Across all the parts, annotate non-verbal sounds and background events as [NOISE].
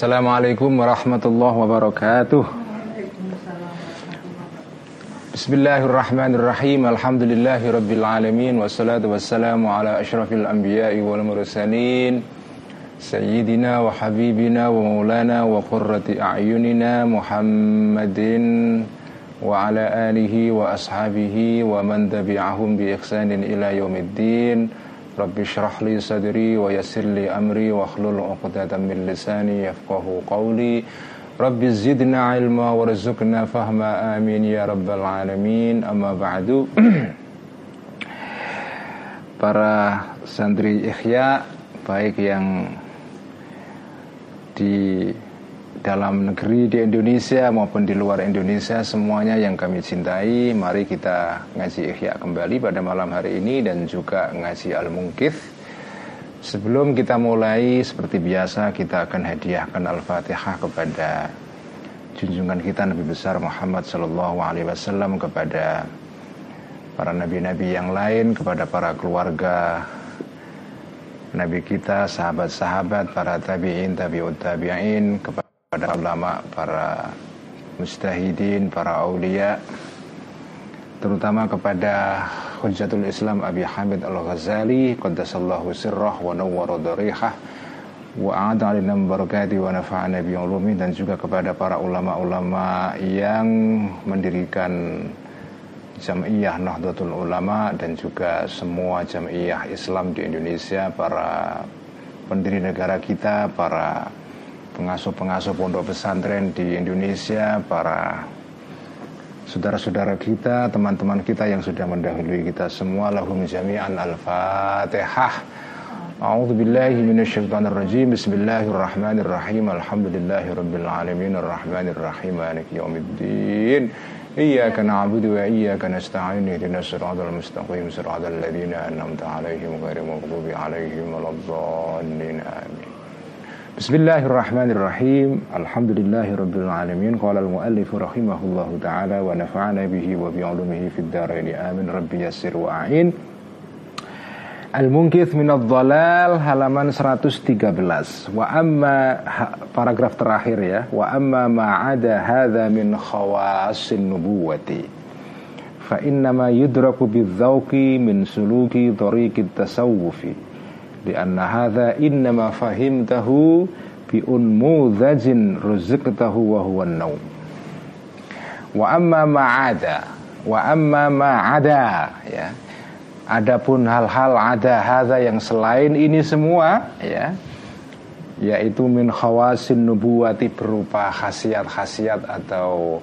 Assalamualaikum warahmatullahi wabarakatuh Bismillahirrahmanirrahim Alhamdulillahi rabbil alamin Wassalatu wassalamu ala ashrafil anbiya'i wal mursalin Sayyidina wa habibina wa maulana wa qurrati a'yunina Muhammadin wa ala alihi wa ashabihi wa man tabi'ahum bi ihsanin ila yaumiddin Rabbi syrah li sadri wa yassir li amri wa khlul uqdatan min lisani yafqahu qawli Rabbi zidna ilma warzuqna fahma amin ya rabbal alamin amma ba'du Para santri ikhya baik yang di dalam negeri di Indonesia maupun di luar Indonesia semuanya yang kami cintai. Mari kita ngaji ikhya kembali pada malam hari ini dan juga ngaji al-mungkith. Sebelum kita mulai seperti biasa kita akan hadiahkan al-fatihah kepada junjungan kita Nabi besar Muhammad Sallallahu Alaihi Wasallam kepada para nabi-nabi yang lain kepada para keluarga Nabi kita, sahabat-sahabat, para tabi'in, tabi'ut tabi'in, kepada para ulama, para mustahidin, para aulia terutama kepada Hujjatul Islam Abi Hamid Al-Ghazali qaddasallahu sirrah wa nawwara darihah wa alina barakati wa nafa'ana bi ulumi dan juga kepada para ulama-ulama yang mendirikan Jam'iyah Nahdlatul Ulama dan juga semua Jam'iyah Islam di Indonesia, para pendiri negara kita, para pengasuh-pengasuh pondok pesantren di Indonesia, para saudara-saudara kita, teman-teman kita yang sudah mendahului kita semua lahum jami'an al-fatihah. A'udzu billahi minasyaitonir rajim. Bismillahirrahmanirrahim. Alhamdulillahirabbil alamin arrahmanir rahim maliki yaumiddin. Iyyaka na'budu wa iyyaka nasta'in ihdinas siratal mustaqim siratal ladzina an'amta 'alaihim ghairil maghdubi 'alaihim waladdallin. Amin. Bismillahirrahmanirrahim Alhamdulillahi Rabbil Alamin Qala al-muallif rahimahullahu ta'ala Wa nafa'ana bihi wa bi'ulumihi fid daraini Amin Rabbi yassir wa a'in Al-Munkith minad dhalal halaman 113 Wa amma paragraf terakhir ya. Wa amma ma'ada hadha min khawasin nubuwati Fa innama yudraku bidzauqi min suluki tariqit tasawufi Lianna hadha innama fahimtahu bi unmudhajin ruzqtahu wa huwa naum Wa amma ma'ada Wa amma ma'ada ya. Adapun hal-hal ada hadha yang selain ini semua ya yaitu min khawasin nubuwati berupa khasiat-khasiat atau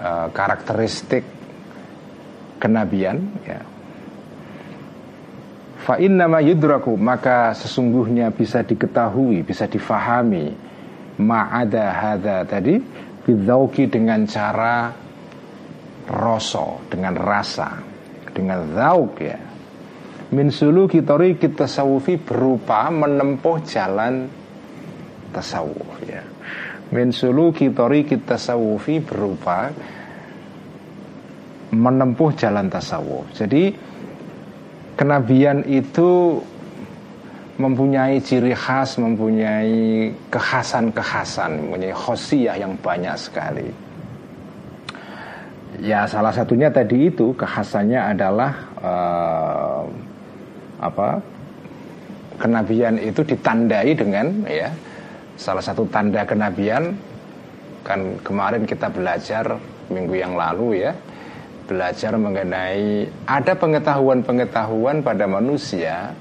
uh, karakteristik kenabian ya Fa innama yudraku maka sesungguhnya bisa diketahui, bisa difahami ma'ada hadza tadi bidzauqi dengan cara roso, dengan rasa, dengan zauk ya. Min suluki tariqit tasawufi berupa menempuh jalan tasawuf ya. Min suluki tariqit tasawufi berupa menempuh jalan tasawuf. Jadi kenabian itu mempunyai ciri khas, mempunyai kekhasan-kekhasan, mempunyai khosiyah yang banyak sekali. Ya salah satunya tadi itu kekhasannya adalah uh, apa? Kenabian itu ditandai dengan ya salah satu tanda kenabian kan kemarin kita belajar minggu yang lalu ya belajar mengenai ada pengetahuan-pengetahuan pada manusia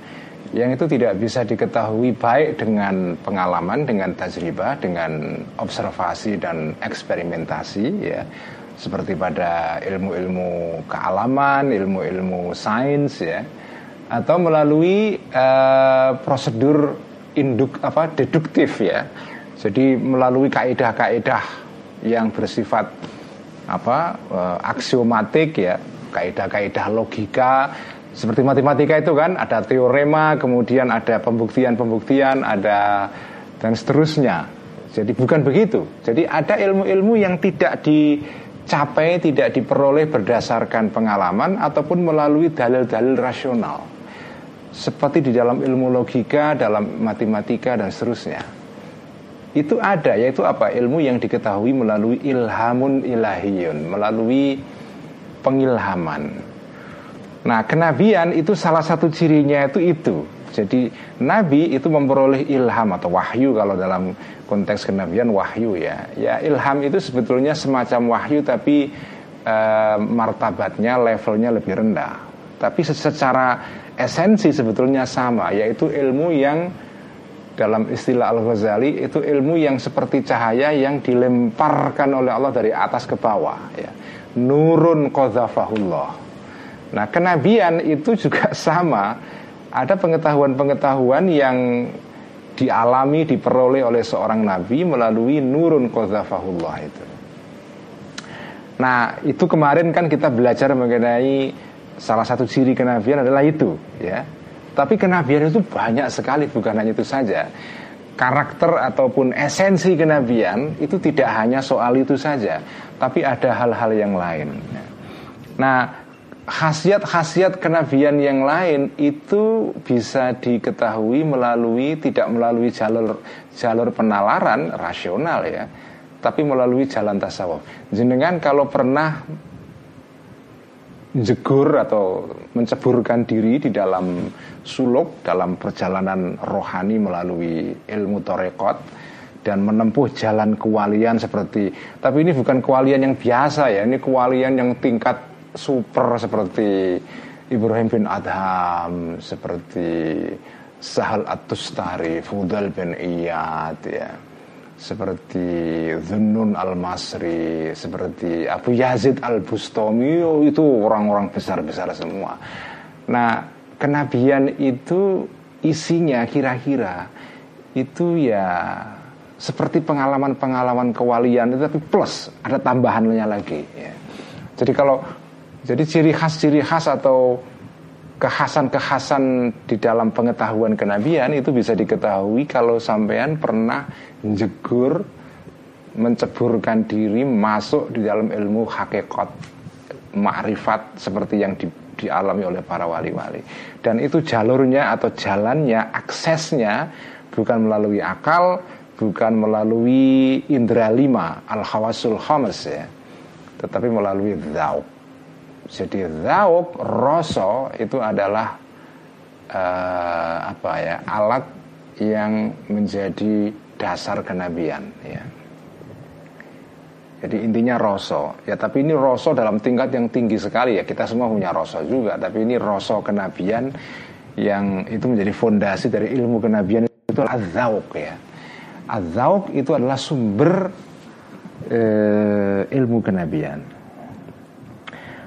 yang itu tidak bisa diketahui baik dengan pengalaman, dengan tajribah, dengan observasi dan eksperimentasi ya. Seperti pada ilmu-ilmu kealaman, ilmu-ilmu sains ya. Atau melalui uh, prosedur induk apa deduktif ya. Jadi melalui kaidah-kaidah yang bersifat apa uh, aksiomatik ya kaidah-kaidah logika seperti matematika itu kan ada teorema kemudian ada pembuktian-pembuktian ada dan seterusnya. Jadi bukan begitu. Jadi ada ilmu-ilmu yang tidak dicapai tidak diperoleh berdasarkan pengalaman ataupun melalui dalil-dalil rasional. Seperti di dalam ilmu logika dalam matematika dan seterusnya itu ada yaitu apa? Ilmu yang diketahui melalui ilhamun ilahiyun melalui pengilhaman. Nah kenabian itu salah satu cirinya itu itu. Jadi nabi itu memperoleh ilham atau wahyu kalau dalam konteks kenabian wahyu ya. Ya ilham itu sebetulnya semacam wahyu tapi uh, martabatnya levelnya lebih rendah. Tapi secara esensi sebetulnya sama yaitu ilmu yang dalam istilah Al-Ghazali itu ilmu yang seperti cahaya yang dilemparkan oleh Allah dari atas ke bawah ya. Nurun qadzafahullah. Nah, kenabian itu juga [LAUGHS] sama. Ada pengetahuan-pengetahuan yang dialami diperoleh oleh seorang nabi melalui nurun qadzafahullah itu. Nah, itu kemarin kan kita belajar mengenai salah satu ciri kenabian adalah itu, ya tapi kenabian itu banyak sekali bukan hanya itu saja. Karakter ataupun esensi kenabian itu tidak hanya soal itu saja, tapi ada hal-hal yang lain. Nah, khasiat-khasiat kenabian yang lain itu bisa diketahui melalui tidak melalui jalur jalur penalaran rasional ya, tapi melalui jalan tasawuf. Jenengan kalau pernah jegur atau menceburkan diri di dalam suluk dalam perjalanan rohani melalui ilmu torekot dan menempuh jalan kewalian seperti tapi ini bukan kewalian yang biasa ya ini kewalian yang tingkat super seperti Ibrahim bin Adham seperti Sahal At-Tustari Fudal bin Iyad ya seperti Zunun Al-Masri, seperti Abu Yazid Al-Bustami, itu orang-orang besar-besar semua. Nah, kenabian itu isinya kira-kira itu ya seperti pengalaman-pengalaman kewalian tapi plus ada tambahannya lagi ya. Jadi kalau jadi ciri khas ciri khas atau kekhasan-kekhasan di dalam pengetahuan kenabian itu bisa diketahui kalau sampean pernah jegur menceburkan diri masuk di dalam ilmu hakikat makrifat seperti yang di, dialami oleh para wali-wali. Dan itu jalurnya atau jalannya aksesnya bukan melalui akal bukan melalui indera lima al hawasul khamas ya tetapi melalui zauk jadi zauk rasa itu adalah uh, apa ya alat yang menjadi dasar kenabian ya. Jadi intinya rasa ya tapi ini rasa dalam tingkat yang tinggi sekali ya kita semua punya rasa juga tapi ini rasa kenabian yang itu menjadi fondasi dari ilmu kenabian itu adalah ya. Azauk itu adalah sumber uh, ilmu kenabian.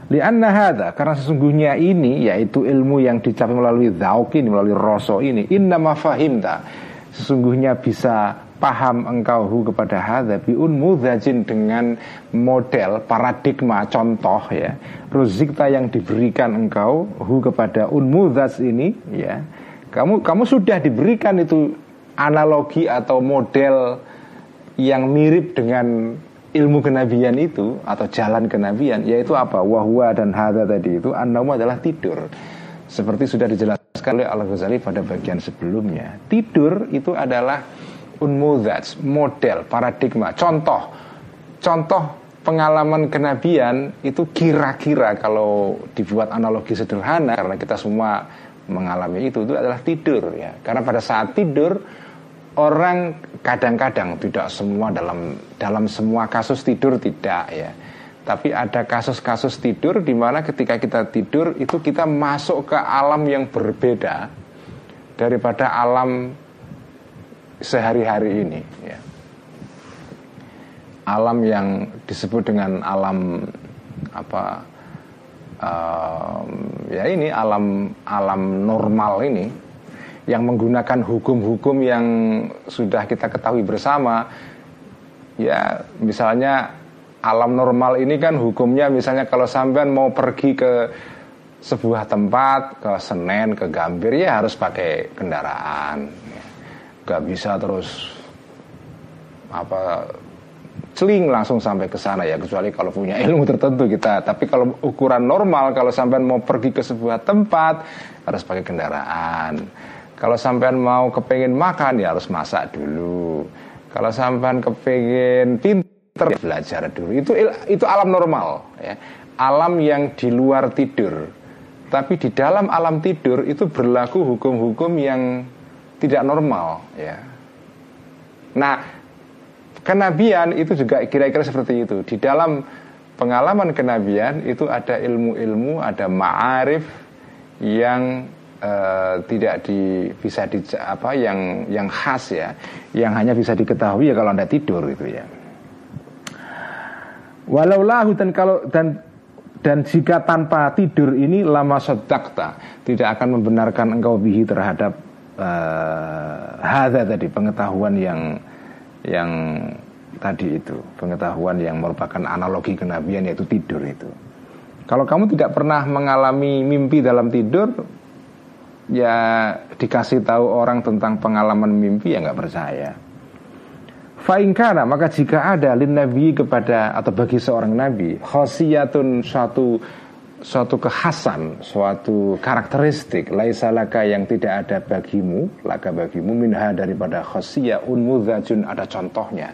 Lianna hadha karena sesungguhnya ini yaitu ilmu yang dicapai melalui zauk ini melalui rasa ini inna mafahimta sesungguhnya bisa paham engkau hu kepada hadha biun mudhajin dengan model paradigma contoh ya. Ruzikta yang diberikan engkau hu kepada un mudhaj ini ya. Kamu kamu sudah diberikan itu analogi atau model yang mirip dengan ilmu kenabian itu atau jalan kenabian yaitu apa? Wahwa dan hada tadi itu annaum adalah tidur. Seperti sudah dijelaskan oleh Al Ghazali pada bagian sebelumnya. Tidur itu adalah unmudats model paradigma. Contoh contoh pengalaman kenabian itu kira-kira kalau dibuat analogi sederhana karena kita semua mengalami itu itu adalah tidur ya. Karena pada saat tidur orang kadang-kadang tidak semua dalam dalam semua kasus tidur tidak ya. Tapi ada kasus-kasus tidur di mana ketika kita tidur itu kita masuk ke alam yang berbeda daripada alam sehari-hari ini ya. Alam yang disebut dengan alam apa um, ya ini alam alam normal ini yang menggunakan hukum-hukum yang sudah kita ketahui bersama ya misalnya alam normal ini kan hukumnya misalnya kalau sampean mau pergi ke sebuah tempat ke Senen ke Gambir ya harus pakai kendaraan gak bisa terus apa celing langsung sampai ke sana ya kecuali kalau punya ilmu tertentu kita. Tapi kalau ukuran normal kalau sampean mau pergi ke sebuah tempat harus pakai kendaraan kalau sampean mau kepengen makan ya harus masak dulu. Kalau sampean kepengen pinter ya belajar dulu. Itu itu alam normal ya. Alam yang di luar tidur. Tapi di dalam alam tidur itu berlaku hukum-hukum yang tidak normal ya. Nah, kenabian itu juga kira-kira seperti itu. Di dalam pengalaman kenabian itu ada ilmu-ilmu, ada ma'arif yang uh, tidak di, bisa di apa yang yang khas ya, yang hanya bisa diketahui ya kalau anda tidur itu ya. Walau lahu dan kalau dan dan jika tanpa tidur ini lama sodakta tidak akan membenarkan engkau bihi terhadap uh, hadza tadi pengetahuan yang yang tadi itu pengetahuan yang merupakan analogi kenabian yaitu tidur itu. Kalau kamu tidak pernah mengalami mimpi dalam tidur, ya dikasih tahu orang tentang pengalaman mimpi ya nggak percaya. Fainkana maka jika ada lin nabi kepada atau bagi seorang nabi khosiyatun suatu suatu kekhasan, suatu karakteristik laisalaka yang tidak ada bagimu, laka bagimu minha daripada khosiyah unmudzajun ada contohnya.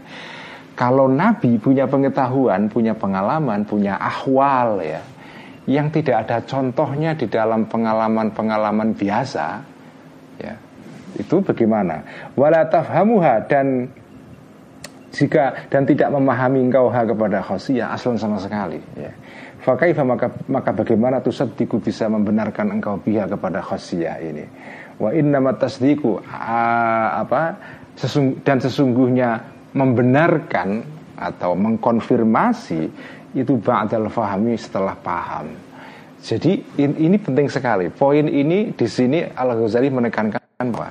Kalau nabi punya pengetahuan, punya pengalaman, punya ahwal ya, yang tidak ada contohnya di dalam pengalaman-pengalaman biasa, ya, itu bagaimana? Wala tafhamuha dan jika dan tidak memahami engkau ha kepada khosiyah aslan sama sekali ya. Maka maka bagaimana tuh sediku bisa membenarkan engkau biha kepada khosiyah ini. Wa inna tasdiku apa sesung, dan sesungguhnya membenarkan atau mengkonfirmasi itu ba'dal fahami setelah paham. Jadi ini penting sekali. Poin ini di sini Al Ghazali menekankan bahwa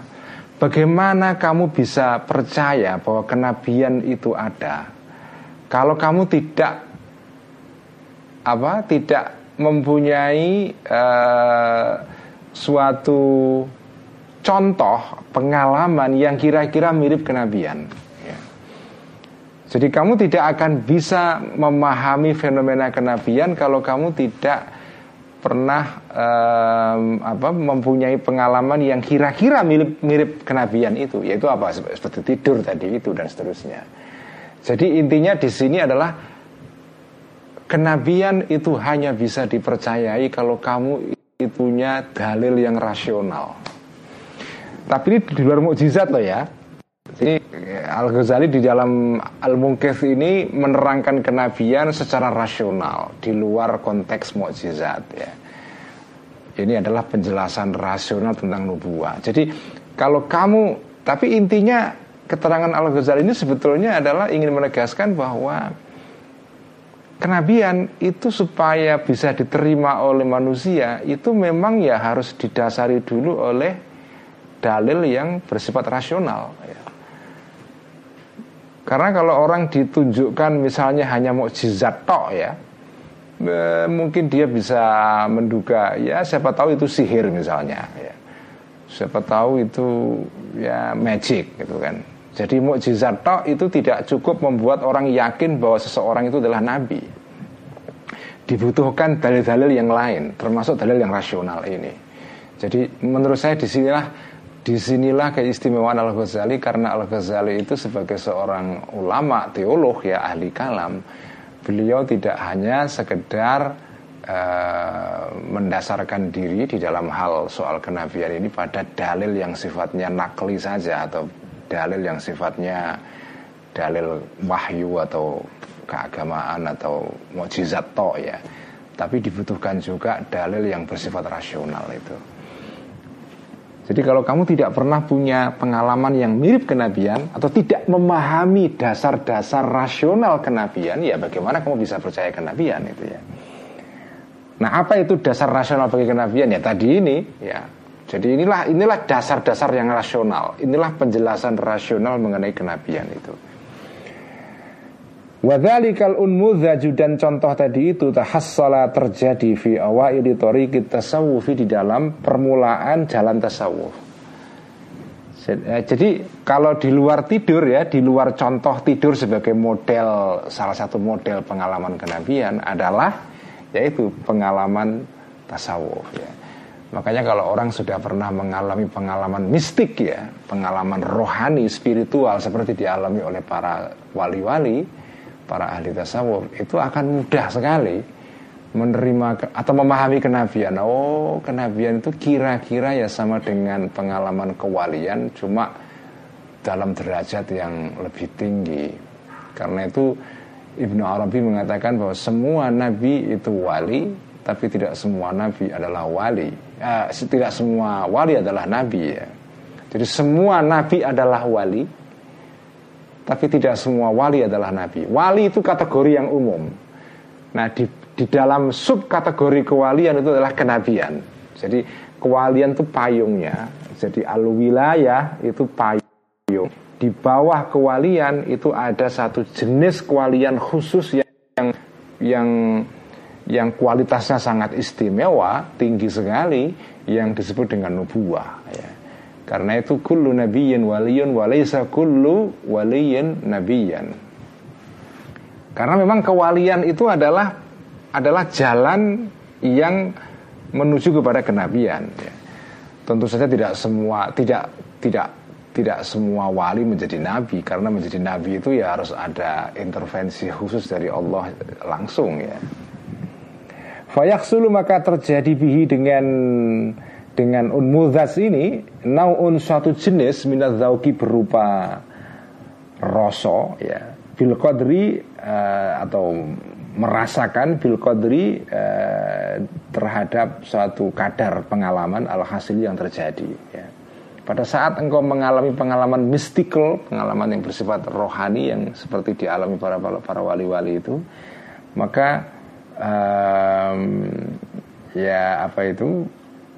Bagaimana kamu bisa percaya bahwa kenabian itu ada? Kalau kamu tidak apa tidak mempunyai uh, suatu contoh pengalaman yang kira-kira mirip kenabian. Jadi kamu tidak akan bisa memahami fenomena kenabian kalau kamu tidak pernah um, apa mempunyai pengalaman yang kira-kira mirip mirip kenabian itu yaitu apa seperti tidur tadi itu dan seterusnya. Jadi intinya di sini adalah kenabian itu hanya bisa dipercayai kalau kamu punya dalil yang rasional. Tapi ini di luar mukjizat loh ya. Jadi Al Ghazali di dalam Al Munkif ini menerangkan kenabian secara rasional di luar konteks mukjizat ya. Ini adalah penjelasan rasional tentang nubuah. Jadi kalau kamu tapi intinya keterangan Al Ghazali ini sebetulnya adalah ingin menegaskan bahwa kenabian itu supaya bisa diterima oleh manusia itu memang ya harus didasari dulu oleh dalil yang bersifat rasional ya. Karena kalau orang ditunjukkan misalnya hanya mukjizat tok ya, e, mungkin dia bisa menduga ya siapa tahu itu sihir misalnya ya. Siapa tahu itu ya magic gitu kan. Jadi mukjizat tok itu tidak cukup membuat orang yakin bahwa seseorang itu adalah nabi. Dibutuhkan dalil-dalil yang lain, termasuk dalil yang rasional ini. Jadi menurut saya di sinilah Di sinilah keistimewaan Al-Ghazali karena Al-Ghazali itu sebagai seorang ulama, teolog ya, ahli kalam Beliau tidak hanya sekedar uh, mendasarkan diri di dalam hal soal kenabian ini pada dalil yang sifatnya nakli saja Atau dalil yang sifatnya dalil wahyu atau keagamaan atau mukjizat to ya. Tapi dibutuhkan juga dalil yang bersifat rasional itu jadi kalau kamu tidak pernah punya pengalaman yang mirip kenabian atau tidak memahami dasar-dasar rasional kenabian, ya bagaimana kamu bisa percaya kenabian itu ya. Nah, apa itu dasar rasional bagi kenabian ya tadi ini ya. Jadi inilah inilah dasar-dasar yang rasional. Inilah penjelasan rasional mengenai kenabian itu. Wadhalikal unmudzaju dan contoh tadi itu tahassala terjadi fi awaili tariqit tasawufi di dalam permulaan jalan tasawuf. Eh, jadi kalau di luar tidur ya, di luar contoh tidur sebagai model salah satu model pengalaman kenabian adalah yaitu pengalaman tasawuf ya. Makanya kalau orang sudah pernah mengalami pengalaman mistik ya, pengalaman rohani, spiritual seperti dialami oleh para wali-wali, para ahli tasawuf, itu akan mudah sekali menerima atau memahami kenabian. Oh, kenabian itu kira-kira ya sama dengan pengalaman kewalian, cuma dalam derajat yang lebih tinggi. Karena itu Ibnu Arabi mengatakan bahwa semua nabi itu wali, tapi tidak semua nabi adalah wali uh, tidak semua wali adalah nabi ya. Jadi semua nabi adalah wali, tapi tidak semua wali adalah nabi. Wali itu kategori yang umum. Nah di di dalam sub kategori kewalian itu adalah kenabian. Jadi kewalian itu payungnya. Jadi al wilayah itu payung. Di bawah kewalian itu ada satu jenis kewalian khusus yang yang, yang yang kualitasnya sangat istimewa, tinggi sekali, yang disebut dengan nubuah. Karena itu kullu nabiyyin waliyun walaysa kullu waliyyin nabiyyan. Karena memang kewalian itu adalah adalah jalan yang menuju kepada kenabian. Tentu saja tidak semua tidak tidak tidak semua wali menjadi nabi karena menjadi nabi itu ya harus ada intervensi khusus dari Allah langsung ya. Fayaksulu maka terjadi bihi dengan dengan unmudzas ini naun suatu jenis minat zauki berupa rasa ya bil qadri uh, atau merasakan bil qadri uh, terhadap suatu kadar pengalaman al hasil yang terjadi ya. Pada saat engkau mengalami pengalaman mystical, pengalaman yang bersifat rohani yang seperti dialami para para wali-wali itu, maka um, ya apa itu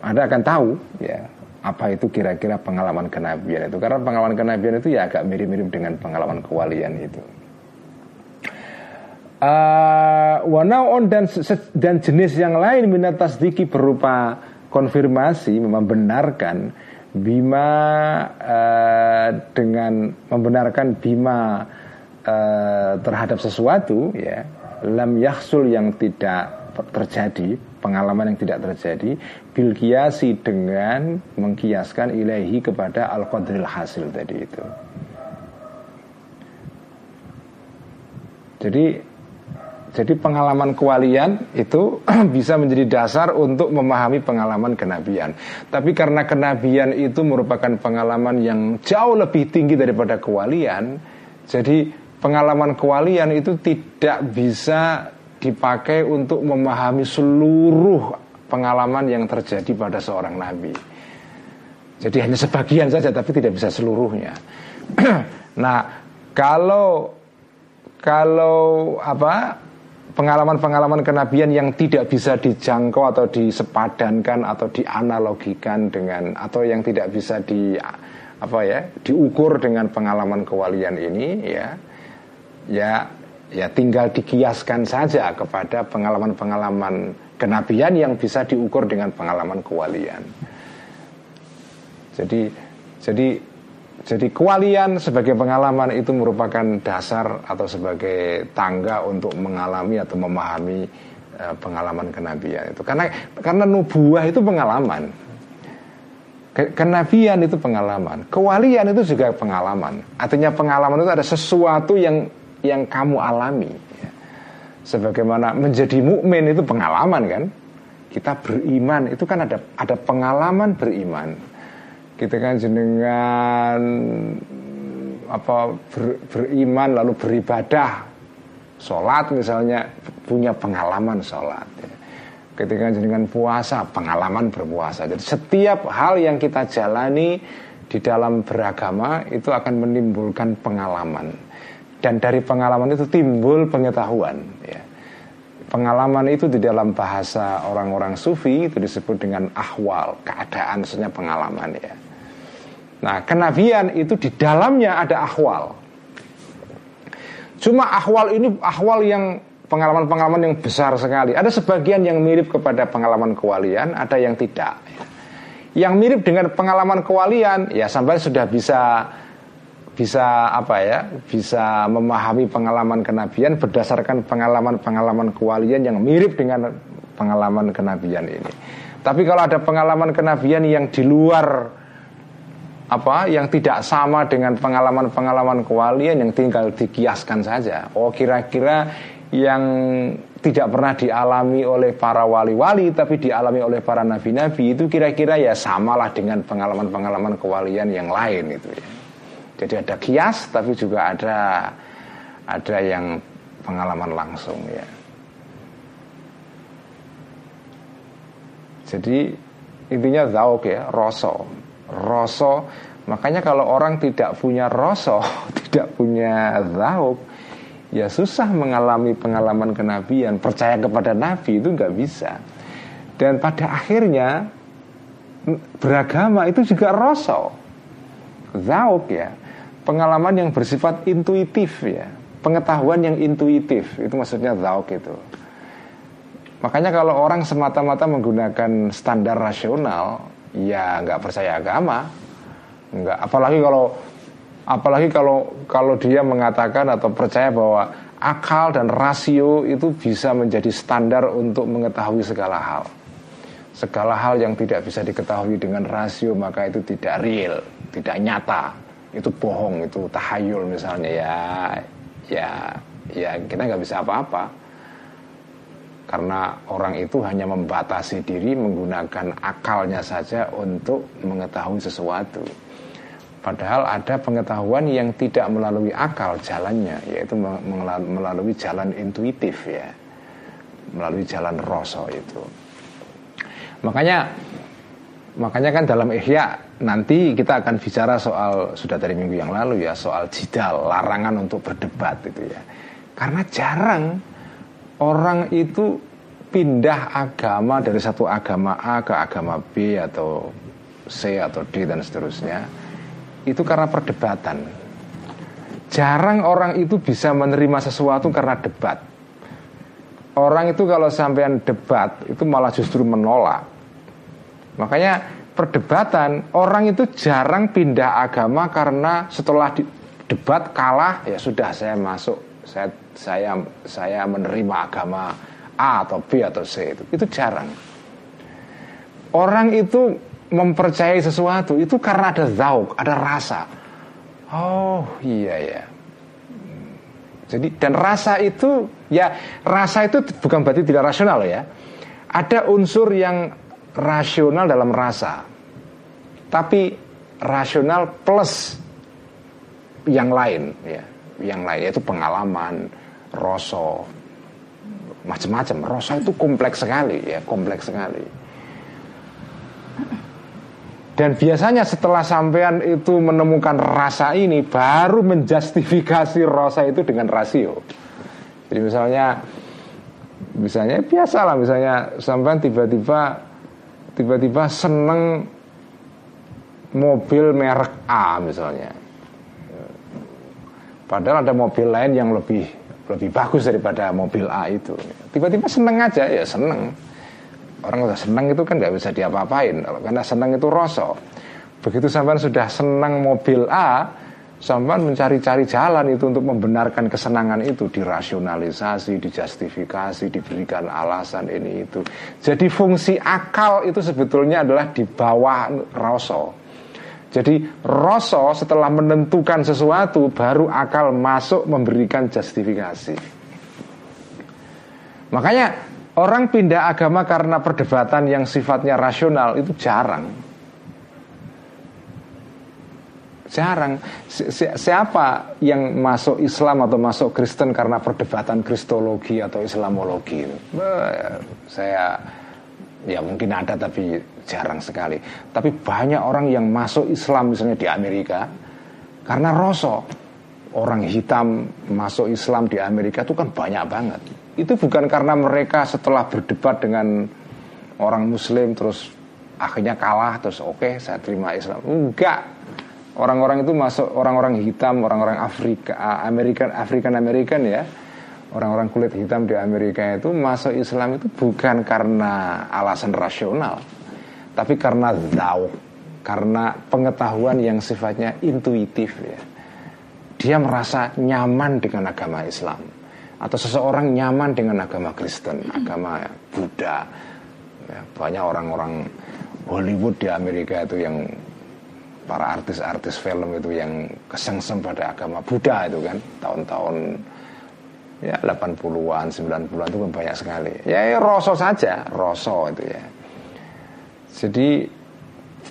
anda akan tahu ya apa itu kira-kira pengalaman kenabian itu? Karena pengalaman kenabian itu ya agak mirip-mirip dengan pengalaman kewalian itu. Uh, wanaon dan dan jenis yang lain minat tasdiki berupa konfirmasi membenarkan bima uh, dengan membenarkan bima uh, terhadap sesuatu ya lam yahsul yang tidak terjadi pengalaman yang tidak terjadi bil kiasi dengan mengkiaskan ilahi kepada al qadril hasil tadi itu jadi jadi pengalaman kewalian itu [CLEARS THROAT] bisa menjadi dasar untuk memahami pengalaman kenabian. Tapi karena kenabian itu merupakan pengalaman yang jauh lebih tinggi daripada kewalian, jadi pengalaman kewalian itu tidak bisa dipakai untuk memahami seluruh pengalaman yang terjadi pada seorang nabi. Jadi hanya sebagian saja tapi tidak bisa seluruhnya. [CLEARS THROAT] nah, kalau kalau apa pengalaman-pengalaman kenabian yang tidak bisa dijangkau atau disepadankan atau dianalogikan dengan atau yang tidak bisa di apa ya diukur dengan pengalaman kewalian ini ya ya ya tinggal dikiaskan saja kepada pengalaman-pengalaman kenabian yang bisa diukur dengan pengalaman kewalian. Jadi jadi jadi kewalian sebagai pengalaman itu merupakan dasar atau sebagai tangga untuk mengalami atau memahami uh, pengalaman kenabian itu. Karena karena nubuah itu pengalaman. Kenabian itu pengalaman, kewalian itu juga pengalaman. Artinya pengalaman itu ada sesuatu yang yang kamu alami. Ya. Sebagaimana menjadi mukmin itu pengalaman kan? Kita beriman itu kan ada ada pengalaman beriman. Kita kan jenengan apa ber, beriman lalu beribadah sholat misalnya punya pengalaman sholat ya. ketika jenengan puasa pengalaman berpuasa jadi setiap hal yang kita jalani di dalam beragama itu akan menimbulkan pengalaman dan dari pengalaman itu timbul pengetahuan ya. Pengalaman itu di dalam bahasa orang-orang sufi itu disebut dengan ahwal, keadaan maksudnya pengalaman ya. Nah, kenabian itu di dalamnya ada ahwal. Cuma ahwal ini ahwal yang pengalaman-pengalaman yang besar sekali. Ada sebagian yang mirip kepada pengalaman kewalian, ada yang tidak. Yang mirip dengan pengalaman kewalian, ya sampai sudah bisa bisa apa ya bisa memahami pengalaman kenabian berdasarkan pengalaman-pengalaman kewalian yang mirip dengan pengalaman kenabian ini Tapi kalau ada pengalaman kenabian yang di luar apa yang tidak sama dengan pengalaman-pengalaman kewalian yang tinggal dikiaskan saja. Oh kira-kira yang tidak pernah dialami oleh para wali-wali tapi dialami oleh para nabi-nabi itu kira-kira ya samalah dengan pengalaman-pengalaman kewalian yang lain itu ya. Jadi ada kias tapi juga ada ada yang pengalaman langsung ya. Jadi intinya zauk ya, roso. Roso, makanya kalau orang tidak punya roso, [LAUGHS] tidak punya zauk, ya susah mengalami pengalaman kenabian, percaya kepada nabi itu nggak bisa. Dan pada akhirnya beragama itu juga roso, zauk ya, pengalaman yang bersifat intuitif ya, pengetahuan yang intuitif itu maksudnya zauk itu. Makanya kalau orang semata-mata menggunakan standar rasional, ya nggak percaya agama, nggak. Apalagi kalau apalagi kalau kalau dia mengatakan atau percaya bahwa akal dan rasio itu bisa menjadi standar untuk mengetahui segala hal. Segala hal yang tidak bisa diketahui dengan rasio maka itu tidak real, tidak nyata. Itu bohong, itu tahayul misalnya ya ya ya kita nggak bisa apa-apa karena orang itu hanya membatasi diri menggunakan akalnya saja untuk mengetahui sesuatu. Padahal ada pengetahuan yang tidak melalui akal jalannya, yaitu melalui jalan intuitif ya, melalui jalan rasa itu. Makanya, makanya kan dalam ihya nanti kita akan bicara soal sudah dari minggu yang lalu ya soal jidal, larangan untuk berdebat itu ya. Karena jarang orang itu pindah agama dari satu agama A ke agama B atau C atau D dan seterusnya itu karena perdebatan. Jarang orang itu bisa menerima sesuatu karena debat. Orang itu kalau sampean debat itu malah justru menolak. Makanya perdebatan orang itu jarang pindah agama karena setelah debat kalah ya sudah saya masuk saya saya saya menerima agama A atau B atau C. Itu itu jarang. Orang itu mempercayai sesuatu itu karena ada zauk ada rasa. Oh iya ya jadi dan rasa itu ya rasa itu bukan berarti tidak rasional ya. Ada unsur yang rasional dalam rasa tapi rasional plus yang lain ya yang lain yaitu pengalaman, rasa, macam-macam. Rasa itu kompleks sekali ya, kompleks sekali. Dan biasanya setelah sampean itu menemukan rasa ini baru menjustifikasi rasa itu dengan rasio. Jadi misalnya misalnya biasa lah misalnya sampean tiba-tiba tiba-tiba seneng mobil merek A misalnya Padahal ada mobil lain yang lebih lebih bagus daripada mobil A itu. Tiba-tiba seneng aja ya seneng. Orang udah seneng itu kan nggak bisa diapa-apain. Karena seneng itu rosok. Begitu sampean sudah senang mobil A, sampean mencari-cari jalan itu untuk membenarkan kesenangan itu dirasionalisasi, dijustifikasi, diberikan alasan ini itu. Jadi fungsi akal itu sebetulnya adalah di bawah rosok. Jadi rasa setelah menentukan sesuatu baru akal masuk memberikan justifikasi. Makanya orang pindah agama karena perdebatan yang sifatnya rasional itu jarang. Jarang. Si siapa yang masuk Islam atau masuk Kristen karena perdebatan kristologi atau Islamologi? Saya ya mungkin ada tapi jarang sekali. Tapi banyak orang yang masuk Islam misalnya di Amerika karena rosok orang hitam masuk Islam di Amerika itu kan banyak banget. Itu bukan karena mereka setelah berdebat dengan orang Muslim terus akhirnya kalah terus oke okay, saya terima Islam. Enggak. Orang-orang itu masuk orang-orang hitam, orang-orang Afrika, American African American ya orang-orang kulit hitam di Amerika itu masuk Islam itu bukan karena alasan rasional, tapi karena zauk, karena pengetahuan yang sifatnya intuitif ya. Dia merasa nyaman dengan agama Islam atau seseorang nyaman dengan agama Kristen, agama Buddha. Ya, banyak orang-orang Hollywood di Amerika itu yang para artis-artis film itu yang kesengsem pada agama Buddha itu kan tahun-tahun ya 80-an 90-an itu kan banyak sekali. Ya, ya rosok saja rosok itu ya. Jadi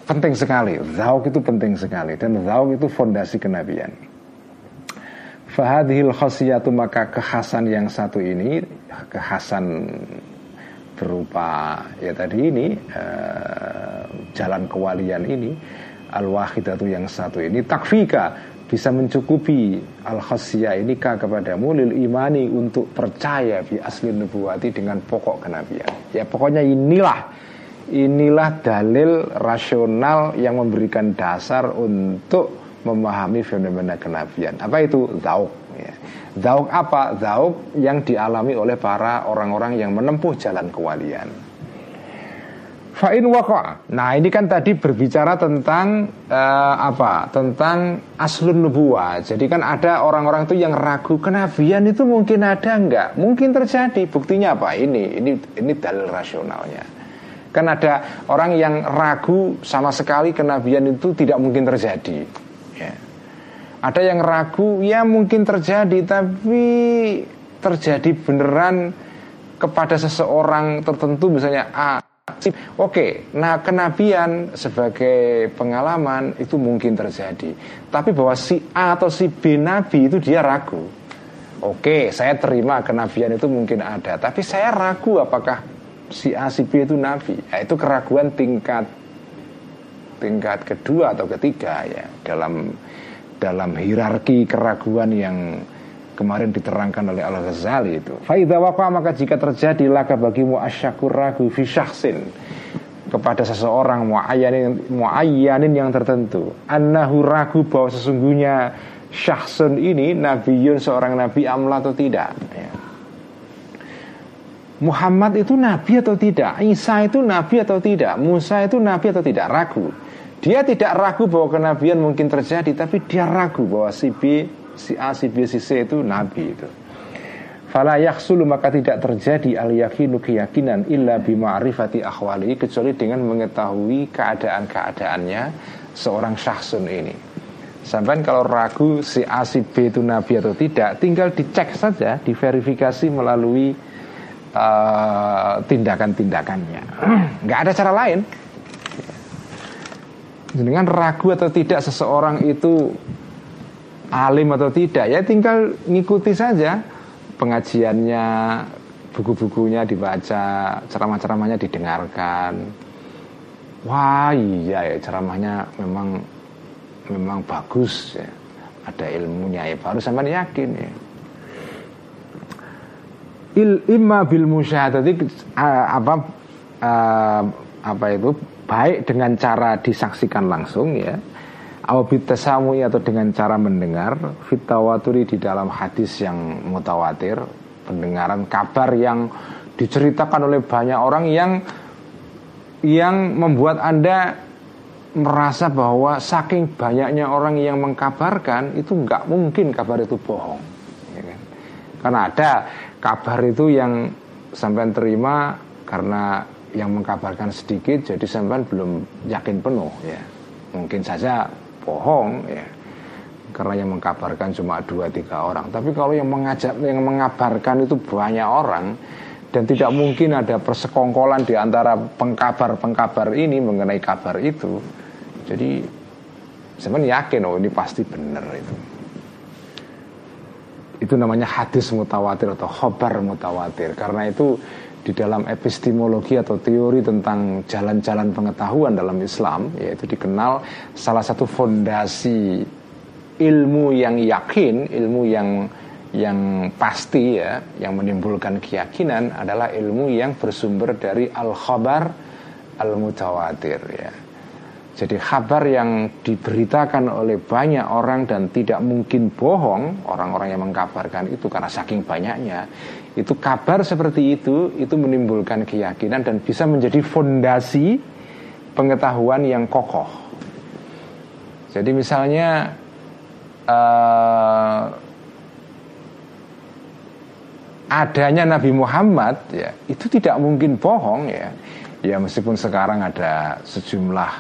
penting sekali zauk itu penting sekali dan zauk itu fondasi kenabian. Fahadhil khasiyatu maka kekhasan yang satu ini kekhasan berupa ya tadi ini uh, jalan kewalian ini al wahidatu yang satu ini takfika bisa mencukupi al khasiyah ini kah kepadamu lil imani untuk percaya bi asli nubuwati dengan pokok kenabian ya pokoknya inilah inilah dalil rasional yang memberikan dasar untuk memahami fenomena kenabian. Apa itu zauk? Ya. Zauk apa? Zauk yang dialami oleh para orang-orang yang menempuh jalan kewalian. Fa'in waqa. Nah ini kan tadi berbicara tentang uh, apa? Tentang aslun nubuah. Jadi kan ada orang-orang itu yang ragu kenabian itu mungkin ada enggak? Mungkin terjadi. Buktinya apa? Ini ini ini dalil rasionalnya. Kan ada orang yang ragu sama sekali kenabian itu tidak mungkin terjadi. Ya. Ada yang ragu, ya mungkin terjadi, tapi terjadi beneran kepada seseorang tertentu, misalnya A. Oke, nah kenabian sebagai pengalaman itu mungkin terjadi. Tapi bahwa si A atau si B nabi itu dia ragu. Oke, saya terima kenabian itu mungkin ada, tapi saya ragu apakah si A si B itu nabi. Ya, itu keraguan tingkat tingkat kedua atau ketiga ya dalam dalam hierarki keraguan yang kemarin diterangkan oleh Al Ghazali itu. Faida waqa maka jika terjadi laka bagimu asyakur ragu fi syahsin kepada seseorang muayyanin muayyanin yang tertentu. Annahu ragu bahwa sesungguhnya syahsun ini nabiyun seorang nabi amla atau tidak. Ya. Muhammad itu nabi atau tidak? Isa itu nabi atau tidak? Musa itu nabi atau tidak? Ragu. Dia tidak ragu bahwa kenabian mungkin terjadi, tapi dia ragu bahwa si B, si A, si B, si C itu nabi itu. Fala yaksulu maka tidak terjadi al yakinu keyakinan illa bima'rifati akhwali kecuali dengan mengetahui keadaan-keadaannya seorang syahsun ini. Sampai kalau ragu si A si B itu nabi atau tidak, tinggal dicek saja, diverifikasi melalui uh, tindakan-tindakannya. [CLEARS THROAT] Nggak ada cara lain dengan ragu atau tidak seseorang itu alim atau tidak ya tinggal ngikuti saja pengajiannya buku-bukunya dibaca ceramah-ceramahnya didengarkan. Wah iya ya ceramahnya memang memang bagus ya. Ada ilmunya ya baru sampai yakin ya. Il imma bil musyahadati apa apa itu? Baik dengan cara disaksikan langsung ya awabitasamui atau dengan cara mendengar fitawaturi di dalam hadis yang mutawatir pendengaran kabar yang diceritakan oleh banyak orang yang yang membuat anda merasa bahwa saking banyaknya orang yang mengkabarkan itu nggak mungkin kabar itu bohong ya kan? karena ada kabar itu yang sampai terima karena yang mengkabarkan sedikit jadi sampean belum yakin penuh ya mungkin saja bohong ya. Karena yang mengkabarkan cuma dua tiga orang. Tapi kalau yang mengajak yang mengabarkan itu banyak orang dan tidak mungkin ada persekongkolan di antara pengkabar-pengkabar ini mengenai kabar itu. Jadi sebenarnya yakin oh ini pasti benar itu. Itu namanya hadis mutawatir atau khobar mutawatir. Karena itu di dalam epistemologi atau teori tentang jalan-jalan pengetahuan dalam Islam yaitu dikenal salah satu fondasi ilmu yang yakin, ilmu yang yang pasti ya, yang menimbulkan keyakinan adalah ilmu yang bersumber dari al-khabar al-mutawatir ya. Jadi kabar yang diberitakan oleh banyak orang dan tidak mungkin bohong orang-orang yang mengkabarkan itu karena saking banyaknya itu kabar seperti itu itu menimbulkan keyakinan dan bisa menjadi fondasi pengetahuan yang kokoh. Jadi misalnya uh, adanya Nabi Muhammad ya itu tidak mungkin bohong ya ya meskipun sekarang ada sejumlah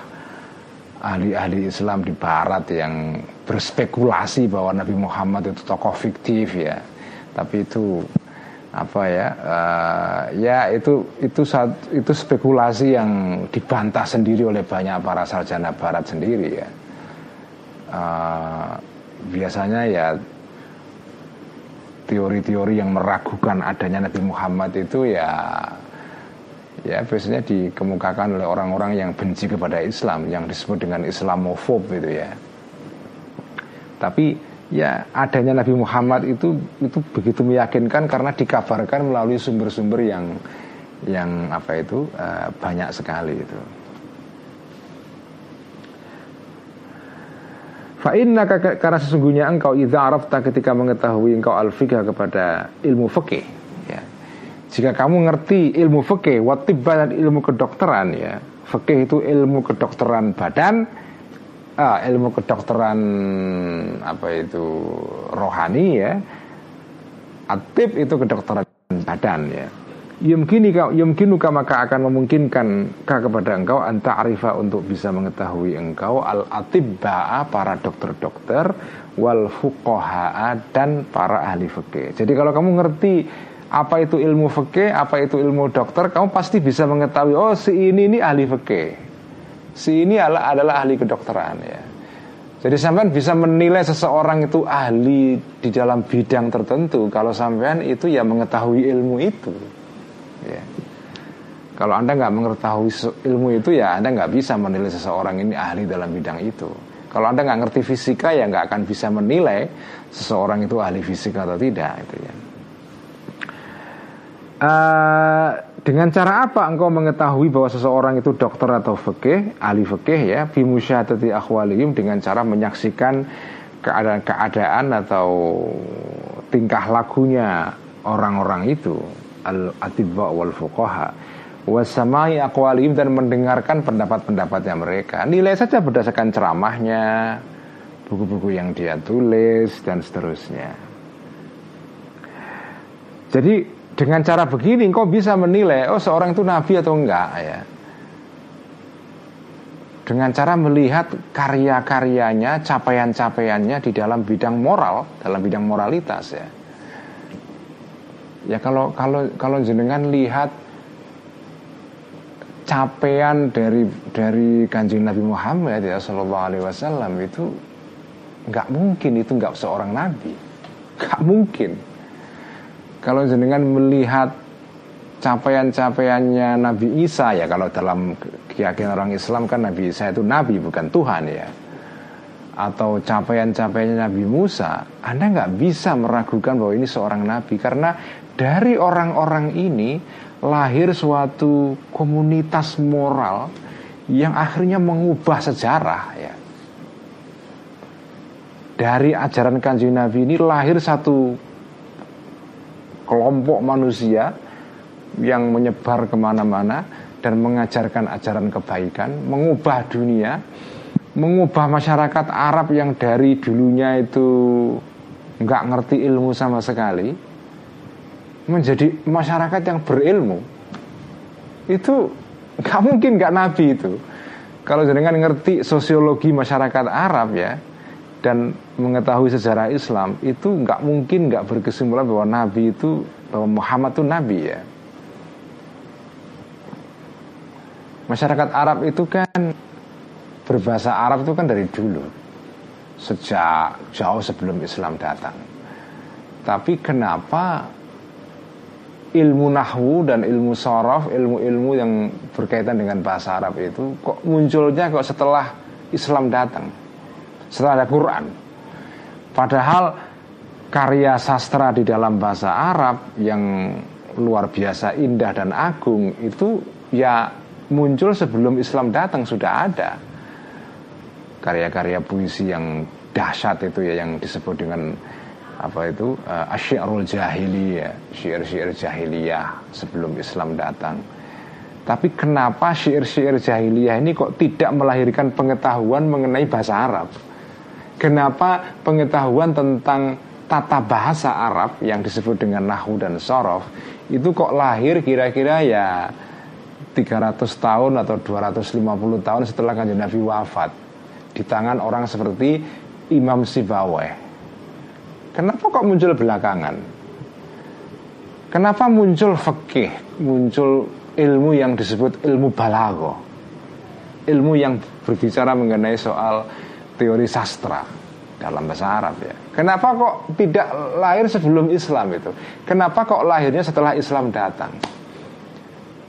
ahli-ahli Islam di Barat yang berspekulasi bahwa Nabi Muhammad itu tokoh fiktif ya tapi itu apa ya uh, ya itu itu itu spekulasi yang dibantah sendiri oleh banyak para sarjana barat sendiri ya. Uh, biasanya ya teori-teori yang meragukan adanya Nabi Muhammad itu ya ya biasanya dikemukakan oleh orang-orang yang benci kepada Islam yang disebut dengan Islamofob itu ya. Tapi ya adanya Nabi Muhammad itu itu begitu meyakinkan karena dikabarkan melalui sumber-sumber yang yang apa itu uh, banyak sekali itu. Fa'inna karena sesungguhnya engkau idza arafta ketika mengetahui engkau al kepada ilmu fikih ya. Jika kamu ngerti ilmu fikih watibba dan ilmu kedokteran ya. Fikih itu ilmu kedokteran badan, ah, ilmu kedokteran apa itu rohani ya. Atib itu kedokteran badan ya. Yumkini yumkinuka maka akan memungkinkan kah kepada engkau anta arifa untuk bisa mengetahui engkau al atibba para dokter-dokter wal fuqaha dan para ahli fikih. Jadi kalau kamu ngerti apa itu ilmu fikih, apa itu ilmu dokter, kamu pasti bisa mengetahui oh si ini ini ahli fikih si ini adalah, adalah ahli kedokteran ya. Jadi sampean bisa menilai seseorang itu ahli di dalam bidang tertentu kalau sampean itu ya mengetahui ilmu itu. Ya. Kalau anda nggak mengetahui ilmu itu ya anda nggak bisa menilai seseorang ini ahli dalam bidang itu. Kalau anda nggak ngerti fisika ya nggak akan bisa menilai seseorang itu ahli fisika atau tidak itu ya. Uh, dengan cara apa engkau mengetahui bahwa seseorang itu dokter atau fikih, ahli fikih ya, bimusyahadati akhwalihim dengan cara menyaksikan keadaan-keadaan atau tingkah lakunya orang-orang itu, al-atibba wal fuqaha wasamai akwalihim dan mendengarkan pendapat-pendapatnya mereka. Nilai saja berdasarkan ceramahnya, buku-buku yang dia tulis dan seterusnya. Jadi dengan cara begini kau bisa menilai oh seorang itu nabi atau enggak ya. Dengan cara melihat karya-karyanya, capaian-capaiannya di dalam bidang moral, dalam bidang moralitas ya. Ya kalau kalau kalau jenengan lihat capaian dari dari kanjeng Nabi Muhammad ya Shallallahu Alaihi Wasallam itu nggak mungkin itu nggak seorang nabi, nggak mungkin kalau jenengan melihat capaian-capaiannya Nabi Isa ya kalau dalam keyakinan orang Islam kan Nabi Isa itu nabi bukan Tuhan ya. Atau capaian-capaiannya Nabi Musa Anda nggak bisa meragukan bahwa ini seorang nabi. Karena dari orang-orang ini lahir suatu komunitas moral yang akhirnya mengubah sejarah ya. Dari ajaran kanjeng Nabi ini lahir satu kelompok manusia yang menyebar ke mana-mana dan mengajarkan ajaran kebaikan, mengubah dunia, mengubah masyarakat Arab yang dari dulunya itu nggak ngerti ilmu sama sekali, menjadi masyarakat yang berilmu. Itu nggak mungkin nggak nabi itu. Kalau jenengan ngerti sosiologi masyarakat Arab ya, dan mengetahui sejarah Islam itu nggak mungkin nggak berkesimpulan bahwa Nabi itu bahwa Muhammad itu Nabi ya. Masyarakat Arab itu kan berbahasa Arab itu kan dari dulu sejak jauh sebelum Islam datang. Tapi kenapa ilmu nahwu dan ilmu sorof, ilmu-ilmu yang berkaitan dengan bahasa Arab itu kok munculnya kok setelah Islam datang? Setelah ada Quran. Padahal karya sastra di dalam bahasa Arab yang luar biasa indah dan agung itu ya muncul sebelum Islam datang sudah ada. Karya-karya puisi yang dahsyat itu ya yang disebut dengan apa itu uh, asyirul jahiliyah, syair-syair jahiliyah sebelum Islam datang. Tapi kenapa syair-syair jahiliyah ini kok tidak melahirkan pengetahuan mengenai bahasa Arab? Kenapa pengetahuan tentang tata bahasa Arab yang disebut dengan nahu dan sorof itu kok lahir kira-kira ya 300 tahun atau 250 tahun setelah kanjeng Nabi wafat di tangan orang seperti Imam Sibaweh. Kenapa kok muncul belakangan? Kenapa muncul fikih, muncul ilmu yang disebut ilmu balago? Ilmu yang berbicara mengenai soal teori sastra dalam bahasa Arab ya. Kenapa kok tidak lahir sebelum Islam itu? Kenapa kok lahirnya setelah Islam datang?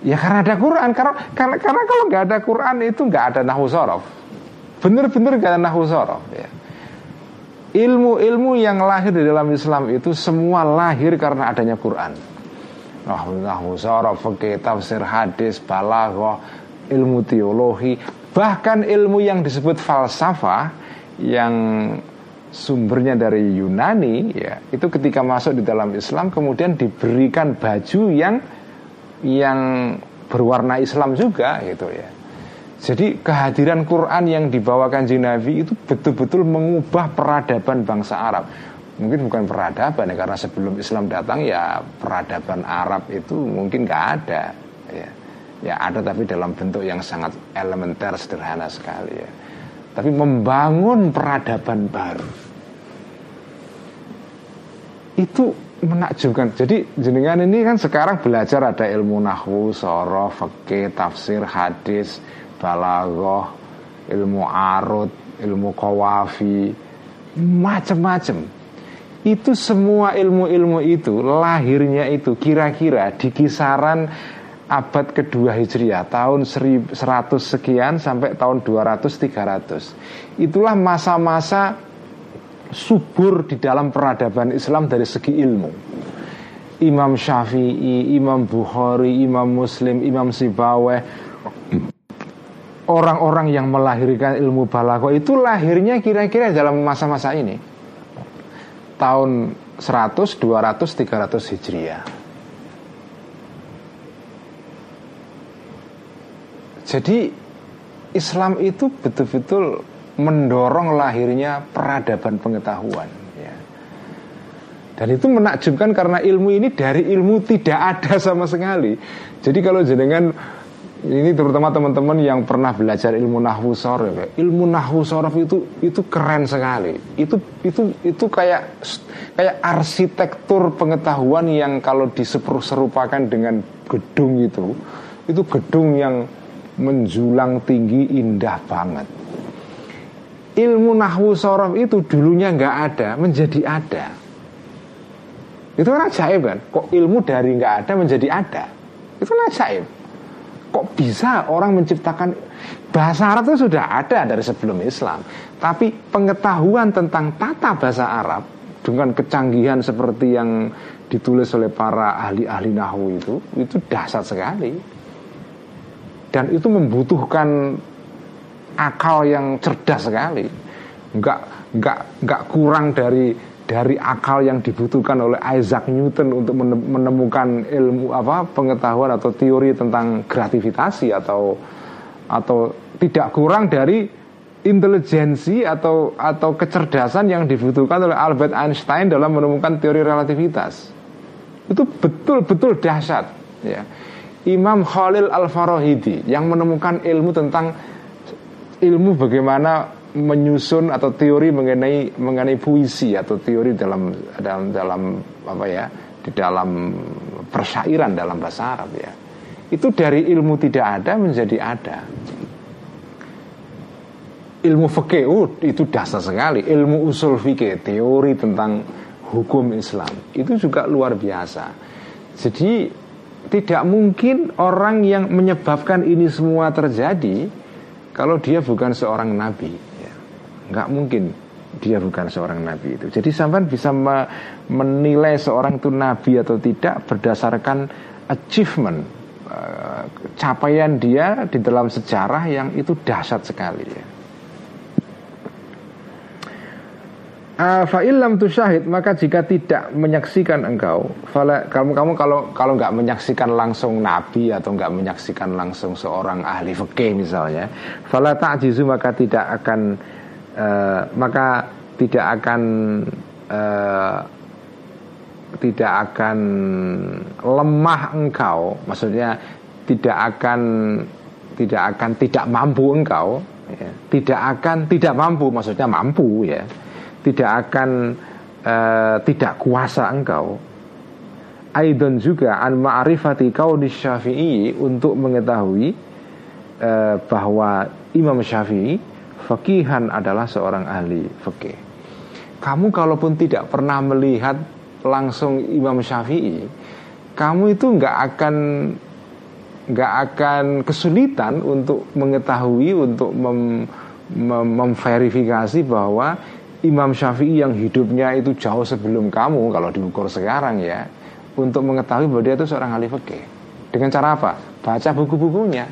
Ya karena ada Quran. Karena karena, karena kalau nggak ada Quran itu nggak ada nahu sorof. Bener-bener nggak ada nahu sorof. Ya. Ilmu-ilmu yang lahir di dalam Islam itu semua lahir karena adanya Quran. Nahu sorof, fikih, tafsir hadis, balaghah, ilmu teologi, bahkan ilmu yang disebut falsafah yang sumbernya dari Yunani ya itu ketika masuk di dalam Islam kemudian diberikan baju yang yang berwarna Islam juga gitu ya. Jadi kehadiran Quran yang dibawakan Nabi itu betul-betul mengubah peradaban bangsa Arab. Mungkin bukan peradaban ya karena sebelum Islam datang ya peradaban Arab itu mungkin nggak ada ya. Ya ada tapi dalam bentuk yang sangat elementer sederhana sekali ya. Tapi membangun peradaban baru itu menakjubkan. Jadi jenengan ini kan sekarang belajar ada ilmu nahwu, sorof, fakih, tafsir, hadis, balagoh, ilmu arut, ilmu kawafi, macam-macam. Itu semua ilmu-ilmu itu lahirnya itu kira-kira di kisaran abad kedua Hijriah tahun 100 sekian sampai tahun 200 300. Itulah masa-masa subur di dalam peradaban Islam dari segi ilmu. Imam Syafi'i, Imam Bukhari, Imam Muslim, Imam Sibaweh, orang-orang yang melahirkan ilmu balaghah itu lahirnya kira-kira dalam masa-masa ini. Tahun 100, 200, 300 Hijriah. Jadi Islam itu betul-betul mendorong lahirnya peradaban pengetahuan ya. dan itu menakjubkan karena ilmu ini dari ilmu tidak ada sama sekali jadi kalau jenengan ini terutama teman-teman yang pernah belajar ilmu nahwu sorof ya. ilmu nahwu sorof itu itu keren sekali itu itu itu kayak kayak arsitektur pengetahuan yang kalau diserupakan dengan gedung itu itu gedung yang menjulang tinggi indah banget. Ilmu nahwu sorof itu dulunya nggak ada menjadi ada. Itu kan ajaib kan? Kok ilmu dari nggak ada menjadi ada? Itu kan ajaib. Kok bisa orang menciptakan bahasa Arab itu sudah ada dari sebelum Islam. Tapi pengetahuan tentang tata bahasa Arab dengan kecanggihan seperti yang ditulis oleh para ahli-ahli nahwu itu itu dahsyat sekali dan itu membutuhkan akal yang cerdas sekali. Nggak nggak nggak kurang dari dari akal yang dibutuhkan oleh Isaac Newton untuk menemukan ilmu apa pengetahuan atau teori tentang grativitasi atau atau tidak kurang dari intelijensi atau atau kecerdasan yang dibutuhkan oleh Albert Einstein dalam menemukan teori relativitas. Itu betul-betul dahsyat ya Imam Khalil Al Farahidi yang menemukan ilmu tentang ilmu bagaimana menyusun atau teori mengenai mengenai puisi atau teori dalam dalam dalam apa ya di dalam persairan dalam bahasa Arab ya. Itu dari ilmu tidak ada menjadi ada. Ilmu fikih uh, itu dasar sekali. Ilmu usul fikih teori tentang hukum Islam. Itu juga luar biasa. Jadi tidak mungkin orang yang menyebabkan ini semua terjadi kalau dia bukan seorang nabi. Ya, nggak mungkin dia bukan seorang nabi itu. Jadi sampai bisa menilai seorang itu nabi atau tidak berdasarkan achievement uh, capaian dia di dalam sejarah yang itu dahsyat sekali ya. Ah, fa'ilam tu syahid maka jika tidak menyaksikan engkau fala, kamu kamu kalau kalau nggak menyaksikan langsung nabi atau nggak menyaksikan langsung seorang ahli fikih misalnya fala ta'jizu maka tidak akan uh, maka tidak akan uh, tidak akan lemah engkau. Maksudnya tidak akan tidak akan tidak mampu engkau ya, tidak akan tidak mampu maksudnya mampu ya tidak akan uh, tidak kuasa engkau Aidon juga an ma'rifati kauni syafi'i untuk mengetahui uh, bahwa Imam Syafi'i fakihan adalah seorang ahli fikih. Kamu kalaupun tidak pernah melihat langsung Imam Syafi'i, kamu itu nggak akan nggak akan kesulitan untuk mengetahui untuk mem, mem, memverifikasi bahwa Imam Syafi'i yang hidupnya itu jauh sebelum kamu kalau diukur sekarang ya untuk mengetahui bahwa dia itu seorang ahli fikih. Dengan cara apa? Baca buku-bukunya.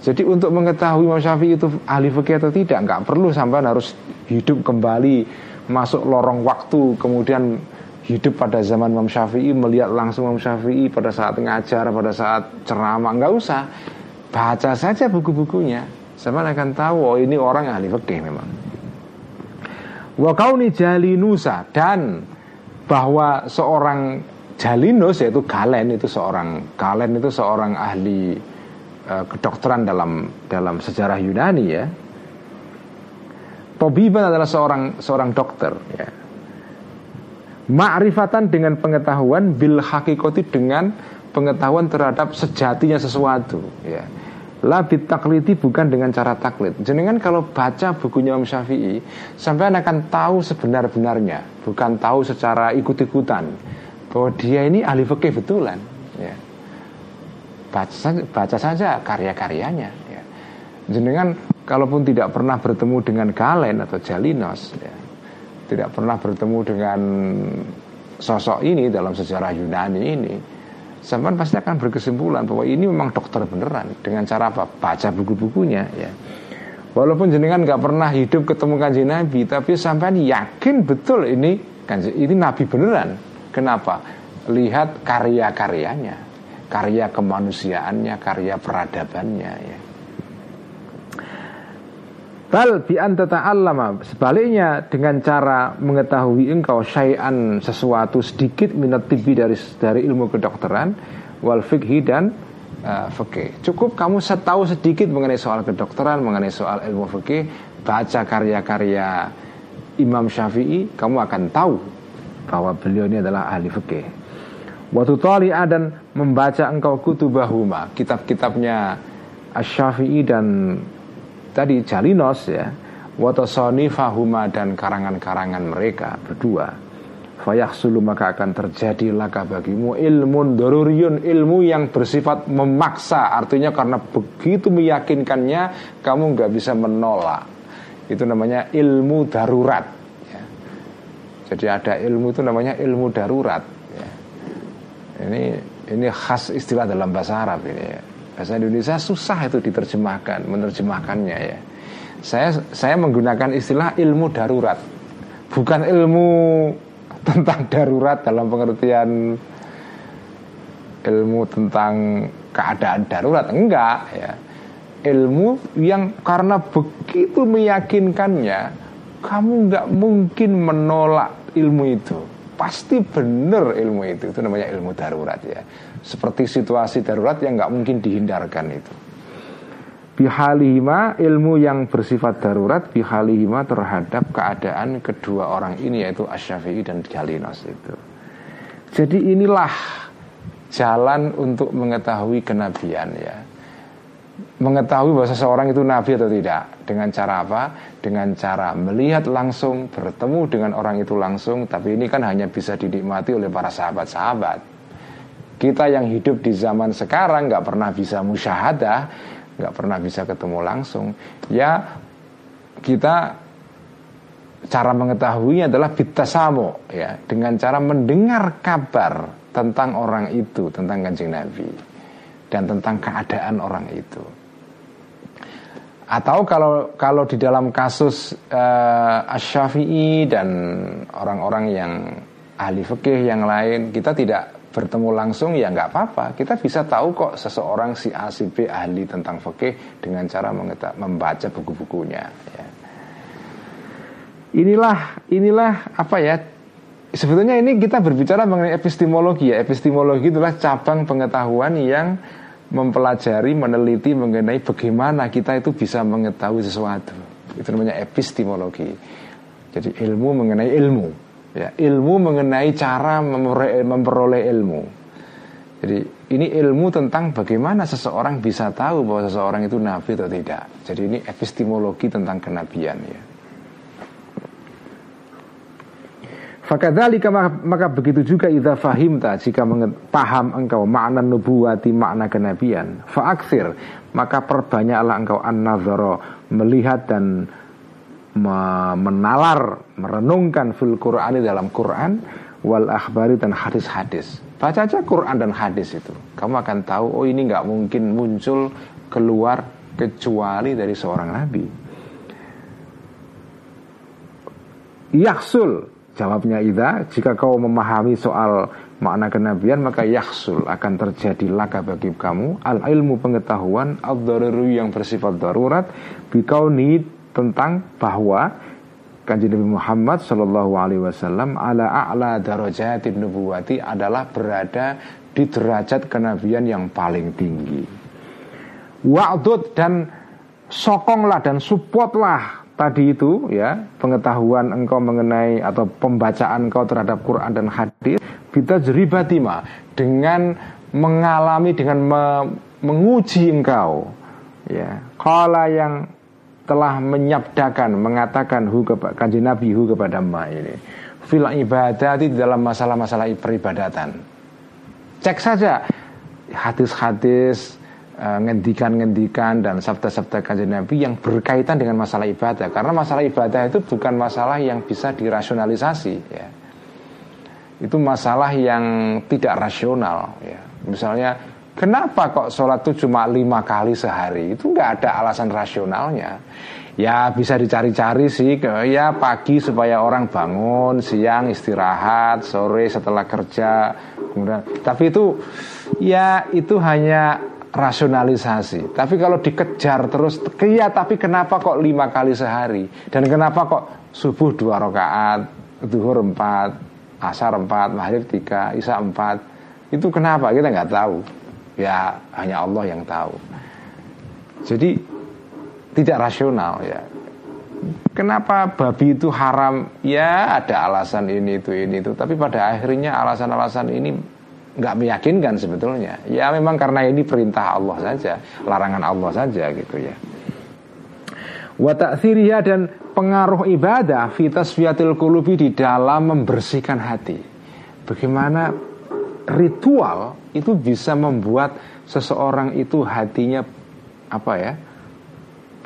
Jadi untuk mengetahui Imam Syafi'i itu ahli fikih atau tidak, nggak perlu sampai harus hidup kembali masuk lorong waktu, kemudian hidup pada zaman Imam Syafi'i, melihat langsung Imam Syafi'i pada saat ngajar, pada saat ceramah, nggak usah. Baca saja buku-bukunya. Sama akan tahu, oh ini orang ahli fikih memang. Wa kauni jalinusa dan bahwa seorang Jalinus yaitu Galen itu seorang Galen itu seorang ahli uh, kedokteran dalam dalam sejarah Yunani ya. Tobiban adalah seorang seorang dokter ya. Ma'rifatan dengan pengetahuan bil hakikoti dengan pengetahuan terhadap sejatinya sesuatu ya. La takliti bukan dengan cara taklid Jenengan kalau baca bukunya Imam Syafi'i Sampai akan tahu sebenar-benarnya Bukan tahu secara ikut-ikutan bahwa dia ini ahli fikih betulan ya. baca, baca saja karya-karyanya ya. jenengan kalaupun tidak pernah bertemu dengan Galen atau Jalinos ya, tidak pernah bertemu dengan sosok ini dalam sejarah Yunani ini sampai pasti akan berkesimpulan bahwa ini memang dokter beneran dengan cara apa baca buku-bukunya ya walaupun jenengan nggak pernah hidup ketemu kanji Nabi tapi sampai yakin betul ini kanji ini Nabi beneran Kenapa? Lihat karya-karyanya, karya kemanusiaannya, karya peradabannya ya. Bal bi ta'allama Sebaliknya dengan cara mengetahui engkau syai'an sesuatu sedikit minat tibi dari dari ilmu kedokteran wal fikhi dan uh, fikih. Cukup kamu tahu sedikit mengenai soal kedokteran, mengenai soal ilmu fikih, baca karya-karya Imam Syafi'i, kamu akan tahu bahwa beliau ini adalah ahli fikih. Waktu tali'a dan membaca engkau kutubahuma kitab-kitabnya Asy-Syafi'i dan tadi Jalinos ya watasonifahuma dan karangan-karangan mereka berdua fayahsulu maka akan terjadi laka bagimu ilmu doruriun ilmu yang bersifat memaksa artinya karena begitu meyakinkannya kamu nggak bisa menolak itu namanya ilmu darurat jadi ada ilmu itu namanya ilmu darurat. Ya. Ini ini khas istilah dalam bahasa Arab ini ya. Bahasa Indonesia susah itu diterjemahkan, menerjemahkannya ya. Saya saya menggunakan istilah ilmu darurat, bukan ilmu tentang darurat dalam pengertian ilmu tentang keadaan darurat. Enggak ya. Ilmu yang karena begitu meyakinkannya kamu nggak mungkin menolak ilmu itu. Pasti benar ilmu itu. Itu namanya ilmu darurat ya seperti situasi darurat yang nggak mungkin dihindarkan itu bihalihima ilmu yang bersifat darurat bihalihima terhadap keadaan kedua orang ini yaitu Asyafi'i dan Jalinos itu jadi inilah jalan untuk mengetahui kenabian ya mengetahui bahwa seseorang itu nabi atau tidak dengan cara apa? Dengan cara melihat langsung, bertemu dengan orang itu langsung, tapi ini kan hanya bisa dinikmati oleh para sahabat-sahabat. Kita yang hidup di zaman sekarang nggak pernah bisa musyahadah, nggak pernah bisa ketemu langsung. Ya kita cara mengetahuinya adalah bitasamo ya dengan cara mendengar kabar tentang orang itu, tentang kanjeng Nabi dan tentang keadaan orang itu. Atau kalau kalau di dalam kasus uh, dan orang-orang yang ahli fikih yang lain kita tidak bertemu langsung ya nggak apa-apa kita bisa tahu kok seseorang si A si B ahli tentang fikih dengan cara membaca buku-bukunya ya. inilah inilah apa ya sebetulnya ini kita berbicara mengenai epistemologi ya epistemologi itulah cabang pengetahuan yang mempelajari, meneliti mengenai bagaimana kita itu bisa mengetahui sesuatu. Itu namanya epistemologi. Jadi ilmu mengenai ilmu, ya, ilmu mengenai cara memperoleh ilmu. Jadi ini ilmu tentang bagaimana seseorang bisa tahu bahwa seseorang itu nabi atau tidak. Jadi ini epistemologi tentang kenabian ya. Fakadhalika maka begitu juga idza fahimta jika paham engkau makna nubuwati makna kenabian faaksir maka perbanyaklah engkau an melihat dan menalar merenungkan fil Qur'ani dalam Quran wal akhbari dan hadis-hadis. Baca aja Quran dan hadis itu. Kamu akan tahu oh ini nggak mungkin muncul keluar kecuali dari seorang nabi. Yaksul Jawabnya Ida, jika kau memahami soal makna kenabian maka yaksul akan terjadi laka bagi kamu. Al ilmu pengetahuan al yang bersifat darurat bikauni tentang bahwa kanji Nabi Muhammad Shallallahu Alaihi Wasallam ala a'la darajatin nubuwati adalah berada di derajat kenabian yang paling tinggi. Wa'dud dan sokonglah dan supportlah tadi itu ya pengetahuan engkau mengenai atau pembacaan engkau terhadap Quran dan hadis kita jeribatima dengan mengalami dengan me, menguji engkau ya kala yang telah menyabdakan mengatakan hu kepada kanji Nabi hu kepada ma ini. Fil ibadah di dalam masalah-masalah peribadatan. Cek saja. Hadis-hadis Eh, ngendikan-ngendikan dan sabda-sabda kanjeng Nabi yang berkaitan dengan masalah ibadah. Karena masalah ibadah itu bukan masalah yang bisa dirasionalisasi ya. Itu masalah yang tidak rasional ya. Misalnya kenapa kok sholat itu cuma lima kali sehari itu nggak ada alasan rasionalnya ya bisa dicari-cari sih ya pagi supaya orang bangun siang istirahat sore setelah kerja kemudian tapi itu ya itu hanya rasionalisasi. Tapi kalau dikejar terus, iya tapi kenapa kok lima kali sehari? Dan kenapa kok subuh dua rakaat, duhur empat, asar empat, maghrib tiga, isya empat? Itu kenapa? Kita nggak tahu. Ya hanya Allah yang tahu. Jadi tidak rasional ya. Kenapa babi itu haram? Ya ada alasan ini itu ini itu. Tapi pada akhirnya alasan-alasan ini nggak meyakinkan sebetulnya. Ya memang karena ini perintah Allah saja, larangan Allah saja gitu ya. Wa dan pengaruh ibadah fitas fiatil kulubi di dalam membersihkan hati. Bagaimana ritual itu bisa membuat seseorang itu hatinya apa ya?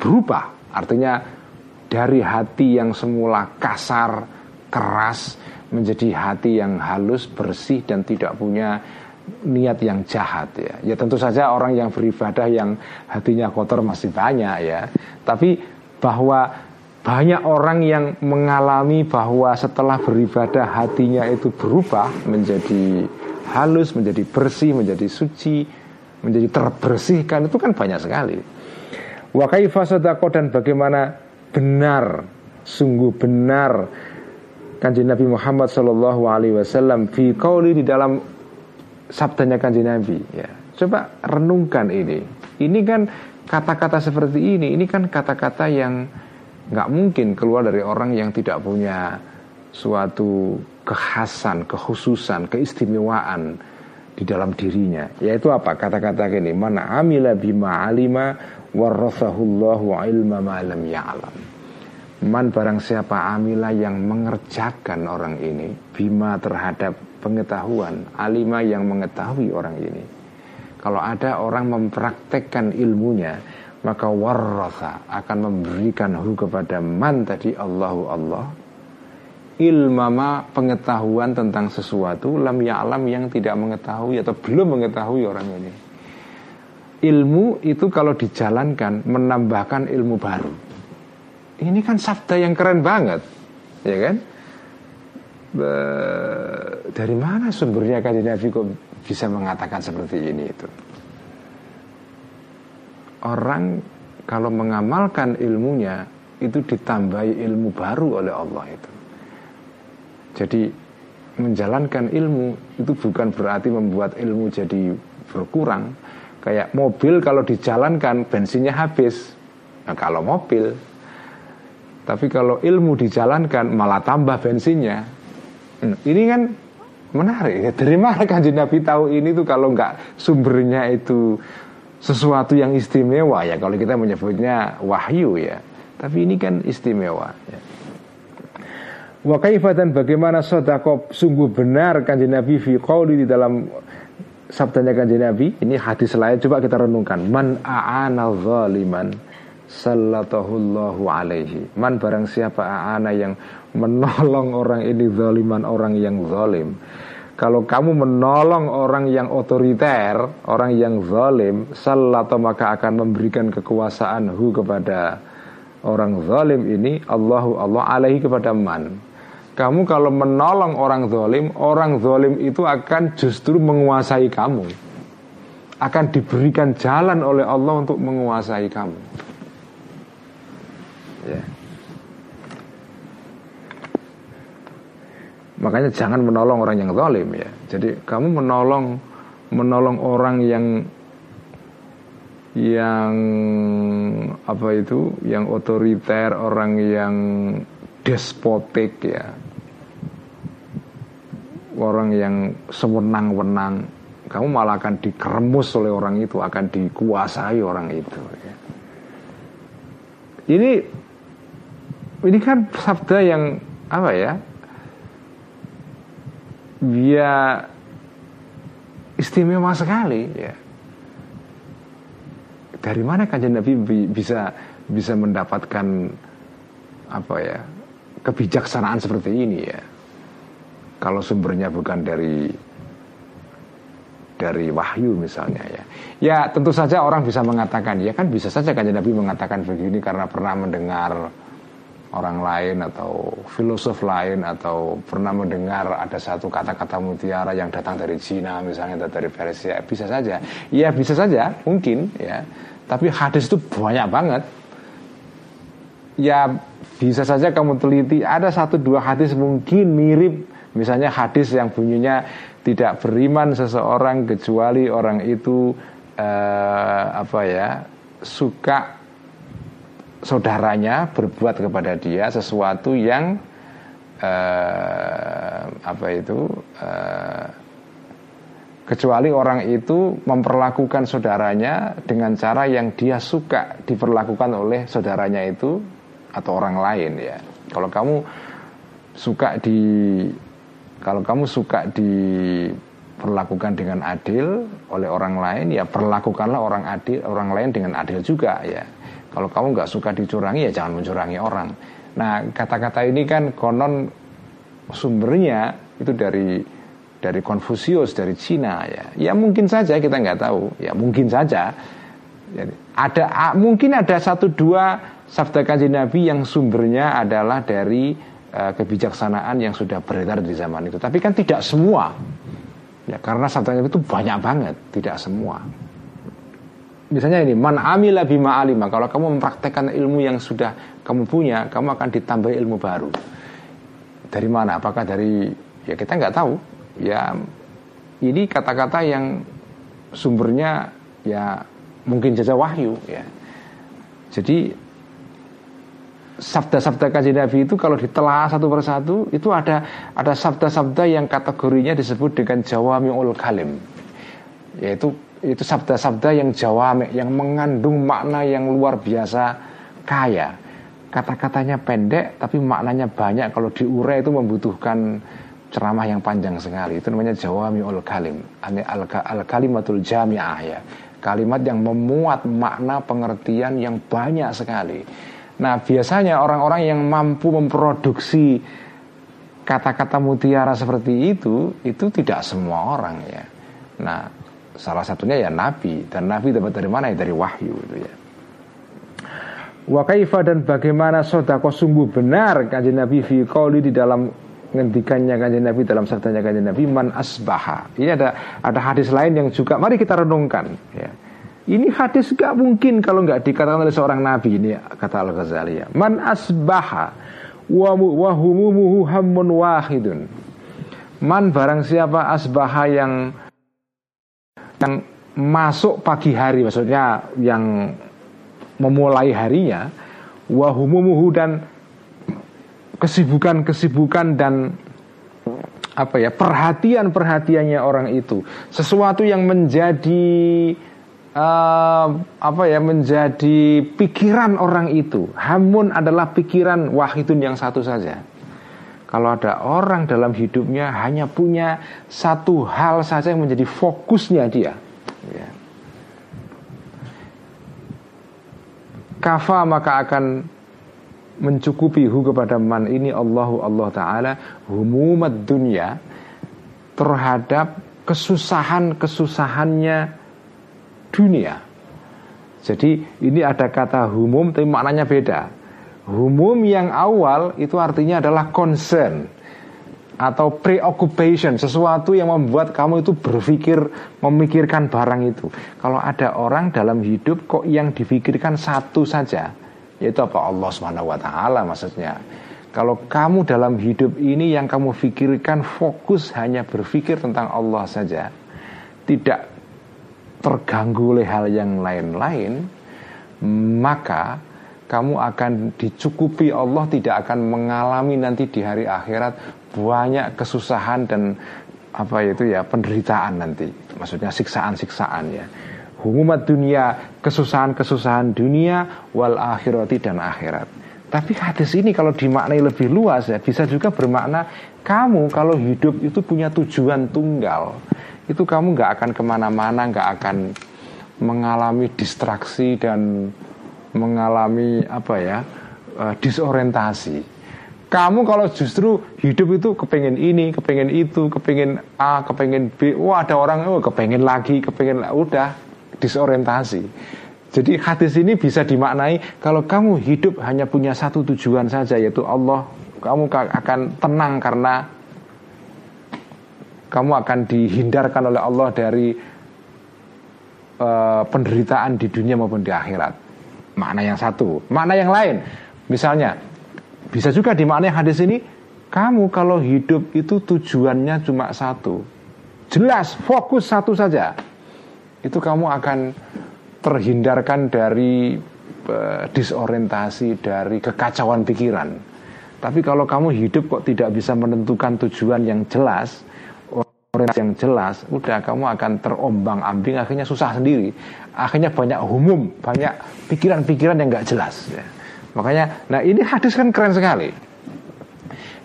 berubah. Artinya dari hati yang semula kasar, keras menjadi hati yang halus, bersih dan tidak punya niat yang jahat ya. Ya tentu saja orang yang beribadah yang hatinya kotor masih banyak ya. Tapi bahwa banyak orang yang mengalami bahwa setelah beribadah hatinya itu berubah menjadi halus, menjadi bersih, menjadi suci, menjadi terbersihkan itu kan banyak sekali. Wa kaifa dan bagaimana benar, sungguh benar kanjeng Nabi Muhammad Shallallahu Alaihi Wasallam fi kauli di dalam sabdanya kanjeng Nabi ya coba renungkan ini ini kan kata-kata seperti ini ini kan kata-kata yang nggak mungkin keluar dari orang yang tidak punya suatu kekhasan kekhususan keistimewaan di dalam dirinya. Yaitu apa? Kata-kata gini mana amila bima alima warasahullahu ilma ma lam ya'lam. Man barang siapa amila yang mengerjakan orang ini Bima terhadap pengetahuan Alima yang mengetahui orang ini. Kalau ada orang mempraktekkan ilmunya Maka warrasa akan memberikan hu kepada man tadi Allahu Allah Ilmama pengetahuan tentang sesuatu Lam ya'lam yang tidak mengetahui Atau belum mengetahui orang ini Ilmu itu kalau dijalankan Menambahkan ilmu baru ini kan sabda yang keren banget, ya kan? Be dari mana sumbernya kan Nabi kok bisa mengatakan seperti ini itu? Orang kalau mengamalkan ilmunya itu ditambahi ilmu baru oleh Allah itu. Jadi menjalankan ilmu itu bukan berarti membuat ilmu jadi berkurang, Kayak mobil kalau dijalankan bensinnya habis. Nah, kalau mobil. Tapi kalau ilmu dijalankan malah tambah bensinnya. Hmm, ini kan menarik ya. Dari mana kanjeng Nabi tahu ini tuh kalau nggak sumbernya itu sesuatu yang istimewa ya. Kalau kita menyebutnya wahyu ya. Tapi ini kan istimewa ya. Wa kaifatan bagaimana sodako sungguh benar kanjeng Nabi fi qawli di dalam sabdanya kanjeng Nabi? Ini hadis lain coba kita renungkan. Man a'ana zaliman sallatahullahu alaihi. Man barang siapa a'ana yang menolong orang ini zaliman orang yang zalim. Kalau kamu menolong orang yang otoriter, orang yang zalim, sallato maka akan memberikan kekuasaan hu kepada orang zalim ini Allahu Allah alaihi kepada man kamu kalau menolong orang zolim, orang zolim itu akan justru menguasai kamu. Akan diberikan jalan oleh Allah untuk menguasai kamu. Ya. Makanya jangan menolong orang yang zolim ya. Jadi kamu menolong menolong orang yang yang apa itu, yang otoriter, orang yang despotik ya orang yang sewenang-wenang kamu malah akan dikeremus oleh orang itu akan dikuasai orang itu ya. ini ini kan sabda yang apa ya dia istimewa sekali ya dari mana kajian Nabi bisa bisa mendapatkan apa ya kebijaksanaan seperti ini ya kalau sumbernya bukan dari dari wahyu misalnya ya. Ya tentu saja orang bisa mengatakan ya kan bisa saja kan Nabi mengatakan begini karena pernah mendengar orang lain atau filosof lain atau pernah mendengar ada satu kata-kata mutiara yang datang dari Cina misalnya atau dari Persia. Bisa saja. Ya bisa saja. Mungkin ya. Tapi hadis itu banyak banget. Ya bisa saja kamu teliti ada satu dua hadis mungkin mirip Misalnya hadis yang bunyinya tidak beriman seseorang kecuali orang itu eh, apa ya suka saudaranya berbuat kepada dia sesuatu yang eh, apa itu eh, kecuali orang itu memperlakukan saudaranya dengan cara yang dia suka diperlakukan oleh saudaranya itu atau orang lain ya. Kalau kamu suka di kalau kamu suka diperlakukan dengan adil oleh orang lain, ya perlakukanlah orang adil orang lain dengan adil juga ya. Kalau kamu nggak suka dicurangi ya jangan mencurangi orang. Nah kata-kata ini kan konon sumbernya itu dari dari Konfusius dari Cina ya. Ya mungkin saja kita nggak tahu. Ya mungkin saja. Jadi, ada mungkin ada satu dua sabda kanji Nabi yang sumbernya adalah dari kebijaksanaan yang sudah beredar di zaman itu. Tapi kan tidak semua. Ya, karena sabda itu banyak banget, tidak semua. Misalnya ini, man amila bima alima. Kalau kamu mempraktekkan ilmu yang sudah kamu punya, kamu akan ditambah ilmu baru. Dari mana? Apakah dari ya kita nggak tahu. Ya ini kata-kata yang sumbernya ya mungkin jasa wahyu ya. Jadi sabda-sabda kajian Nabi itu kalau ditelah satu persatu itu ada ada sabda-sabda yang kategorinya disebut dengan jawami'ul kalim. Yaitu itu sabda-sabda yang jawami yang mengandung makna yang luar biasa kaya. Kata-katanya pendek tapi maknanya banyak. Kalau diurai itu membutuhkan ceramah yang panjang sekali. Itu namanya jawami'ul kalim. Al kalimatul jami'ah ya. Kalimat yang memuat makna pengertian yang banyak sekali Nah biasanya orang-orang yang mampu memproduksi kata-kata mutiara seperti itu itu tidak semua orang ya. Nah salah satunya ya Nabi dan Nabi dapat dari mana ya dari wahyu itu ya. Wa kaifa dan bagaimana sodako sungguh benar kanjeng Nabi fi di dalam ngendikannya kanjeng Nabi dalam sabdanya kanjeng Nabi man asbaha. Ini ada ada hadis lain yang juga mari kita renungkan ya. Ini hadis gak mungkin kalau nggak dikatakan oleh seorang nabi ini kata Al Ghazali ya. Man asbaha wa wahumuhu hammun wahidun. Man barang siapa asbaha yang yang masuk pagi hari maksudnya yang memulai harinya wahumumuhu dan kesibukan-kesibukan dan apa ya perhatian-perhatiannya orang itu sesuatu yang menjadi uh, apa ya menjadi pikiran orang itu hamun adalah pikiran wahidun yang satu saja kalau ada orang dalam hidupnya hanya punya satu hal saja yang menjadi fokusnya dia. Ya. Kafa maka akan mencukupi hu kepada man ini Allahu Allah Ta'ala humumat dunia terhadap kesusahan-kesusahannya dunia. Jadi ini ada kata humum tapi maknanya beda. Humum yang awal itu artinya adalah concern atau preoccupation, sesuatu yang membuat kamu itu berpikir memikirkan barang itu. Kalau ada orang dalam hidup kok yang difikirkan satu saja, yaitu apa Allah taala maksudnya. Kalau kamu dalam hidup ini yang kamu pikirkan fokus hanya berpikir tentang Allah saja, tidak terganggu oleh hal yang lain-lain, maka kamu akan dicukupi. Allah tidak akan mengalami nanti di hari akhirat banyak kesusahan dan apa itu ya penderitaan nanti. Maksudnya siksaan-siksaan ya. Humumat dunia kesusahan-kesusahan dunia wal akhirati dan akhirat. Tapi hadis ini kalau dimaknai lebih luas ya bisa juga bermakna kamu kalau hidup itu punya tujuan tunggal itu kamu nggak akan ke mana-mana nggak akan mengalami distraksi dan mengalami apa ya uh, disorientasi. Kamu kalau justru hidup itu kepengen ini, kepengen itu, kepengen A, kepengen B, wah ada orang oh kepengen lagi, kepengen udah disorientasi. Jadi hadis ini bisa dimaknai kalau kamu hidup hanya punya satu tujuan saja yaitu Allah, kamu akan tenang karena kamu akan dihindarkan oleh Allah dari uh, penderitaan di dunia maupun di akhirat makna yang satu. Makna yang lain, misalnya bisa juga dimaknai hadis ini, kamu kalau hidup itu tujuannya cuma satu, jelas fokus satu saja, itu kamu akan terhindarkan dari uh, disorientasi, dari kekacauan pikiran. Tapi kalau kamu hidup kok tidak bisa menentukan tujuan yang jelas, orientasi yang jelas, udah kamu akan terombang ambing, akhirnya susah sendiri akhirnya banyak umum, banyak pikiran-pikiran yang nggak jelas. Ya. Makanya, nah ini hadis kan keren sekali.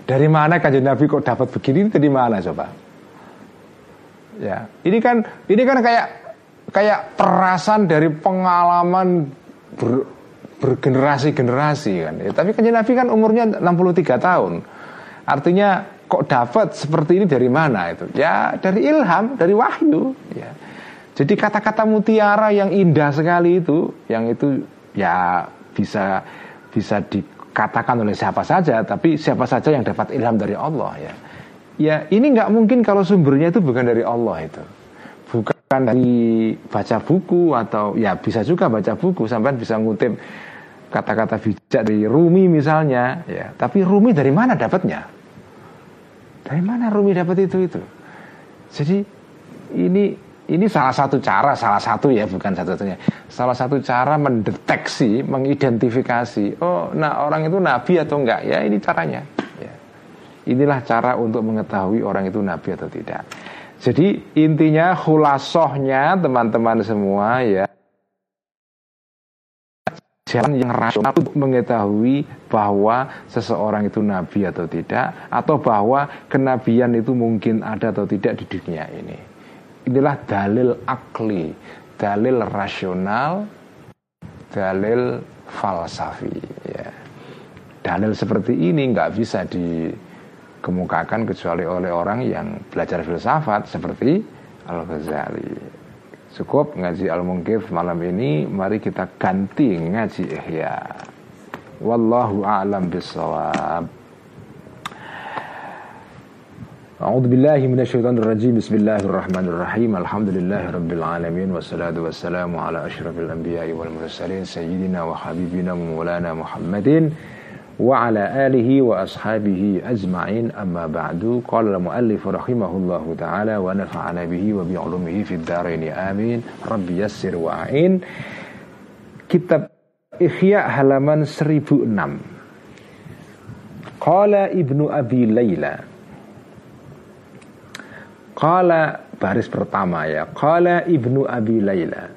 Dari mana kajian Nabi kok dapat begini? Dari mana coba? Ya, ini kan, ini kan kayak kayak perasan dari pengalaman ber, bergenerasi-generasi kan. Ya, tapi kajian Nabi kan umurnya 63 tahun. Artinya kok dapat seperti ini dari mana itu? Ya dari ilham, dari wahyu. Ya. Jadi kata-kata mutiara yang indah sekali itu, yang itu ya bisa bisa dikatakan oleh siapa saja, tapi siapa saja yang dapat ilham dari Allah ya. Ya ini nggak mungkin kalau sumbernya itu bukan dari Allah itu, bukan dari baca buku atau ya bisa juga baca buku sampai bisa ngutip kata-kata bijak dari Rumi misalnya, ya. Tapi Rumi dari mana dapatnya? Dari mana Rumi dapat itu itu? Jadi ini ini salah satu cara, salah satu ya, bukan satu-satunya. Salah satu cara mendeteksi, mengidentifikasi. Oh, nah orang itu nabi atau enggak? Ya, ini caranya. Ya. Inilah cara untuk mengetahui orang itu nabi atau tidak. Jadi intinya hulasohnya teman-teman semua ya jalan yang rasional untuk mengetahui bahwa seseorang itu nabi atau tidak atau bahwa kenabian itu mungkin ada atau tidak di dunia ini inilah dalil akli, dalil rasional, dalil falsafi. Ya. Dalil seperti ini nggak bisa dikemukakan kecuali oleh orang yang belajar filsafat seperti Al Ghazali. Cukup ngaji Al Mungkif malam ini, mari kita ganti ngaji Ihya. Wallahu a'lam bissawab. أعوذ بالله من الشيطان الرجيم بسم الله الرحمن الرحيم الحمد لله رب العالمين والصلاة والسلام على أشرف الأنبياء والمرسلين سيدنا وحبيبنا ومولانا محمد wa ala alihi wa ashabihi ajma'in. Amma ba'du. Qala al-muallif rahimahullahu ta'ala wa nafa'ana bihi wa bi'ulumihi fid dharain amin. Rabbi yassir wa a'in. Kitab Ihya halaman 1006 Qala Ibnu Abi Laila. Qala baris pertama ya. Qala Ibnu Abi Laila.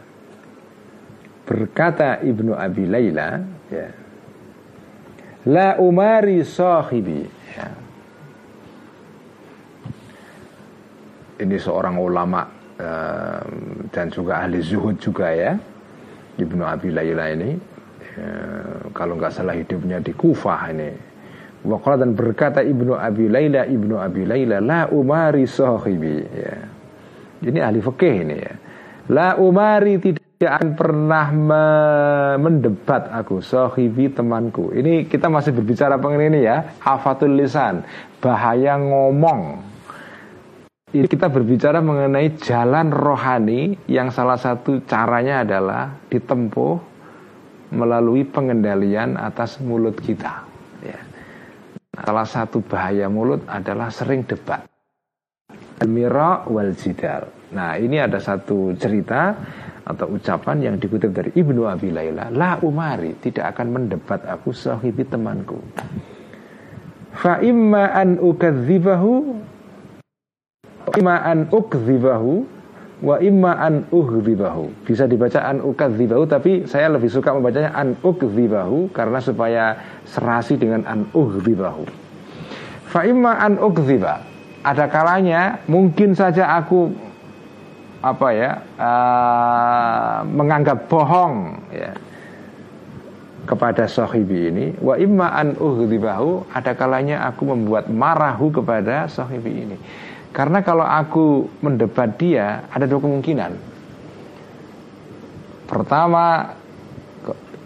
Berkata Ibnu Abi Laila ya. La umari sahibi. Ya. Ini seorang ulama um, Dan juga ahli zuhud juga ya Ibnu Abi Layla ini. Ya, Kalau nggak salah hidupnya di Kufah ini. Waqala dan berkata Ibnu Abi Layla Ibnu Abi Layla La umari sahibi. Ya. Ini ahli fikih ini ya. La umari tidak tidak akan pernah me mendebat aku Sohibi temanku. Ini kita masih berbicara pengen ini ya Hafatul lisan Bahaya ngomong. Ini kita berbicara mengenai jalan rohani Yang salah satu caranya adalah Ditempuh Melalui pengendalian atas mulut kita. Ya. Salah satu bahaya mulut adalah sering debat. Al-mira wal jidal Nah ini ada satu cerita atau ucapan yang dikutip dari Ibnu Abi Laila la umari tidak akan mendebat aku sahibi temanku. Fa imma an ukadzibahu imma an ukdzibahu wa imma an ughdibahu. Bisa dibaca an ukadzibahu tapi saya lebih suka membacanya an ukdzibahu karena supaya serasi dengan an ughdibahu. Fa imma an ukdziba ada kalanya mungkin saja aku apa ya uh, menganggap bohong ya kepada sahibi ini. Wa imma an ughdibahu ada kalanya aku membuat marahu kepada sahibi ini. Karena kalau aku mendebat dia ada dua kemungkinan. Pertama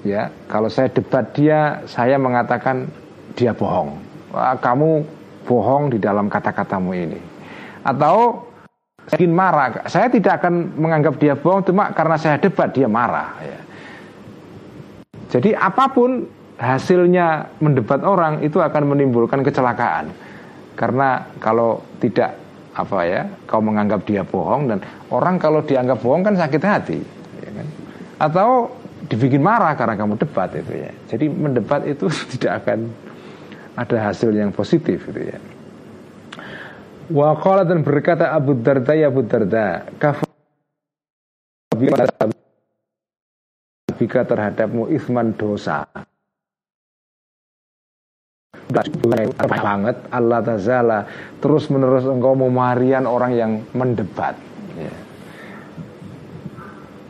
ya kalau saya debat dia saya mengatakan dia bohong. Wah, kamu bohong di dalam kata-katamu ini. Atau saya marah. Saya tidak akan menganggap dia bohong cuma karena saya debat dia marah. Ya. Jadi apa pun hasilnya mendebat orang itu akan menimbulkan kecelakaan. Karena kalau tidak apa ya, kau menganggap dia bohong dan orang kalau dianggap bohong kan sakit hati, ya kan? Atau dibikin marah karena kamu debat itu ya. Jadi mendebat itu [LAUGHS] tidak akan ada hasil yang positif itu ya. Wa qala dan berkata Abu Darda ya Abu Darda Bika terhadapmu isman dosa banget Allah Tazala terus menerus engkau memarian orang yang mendebat ya.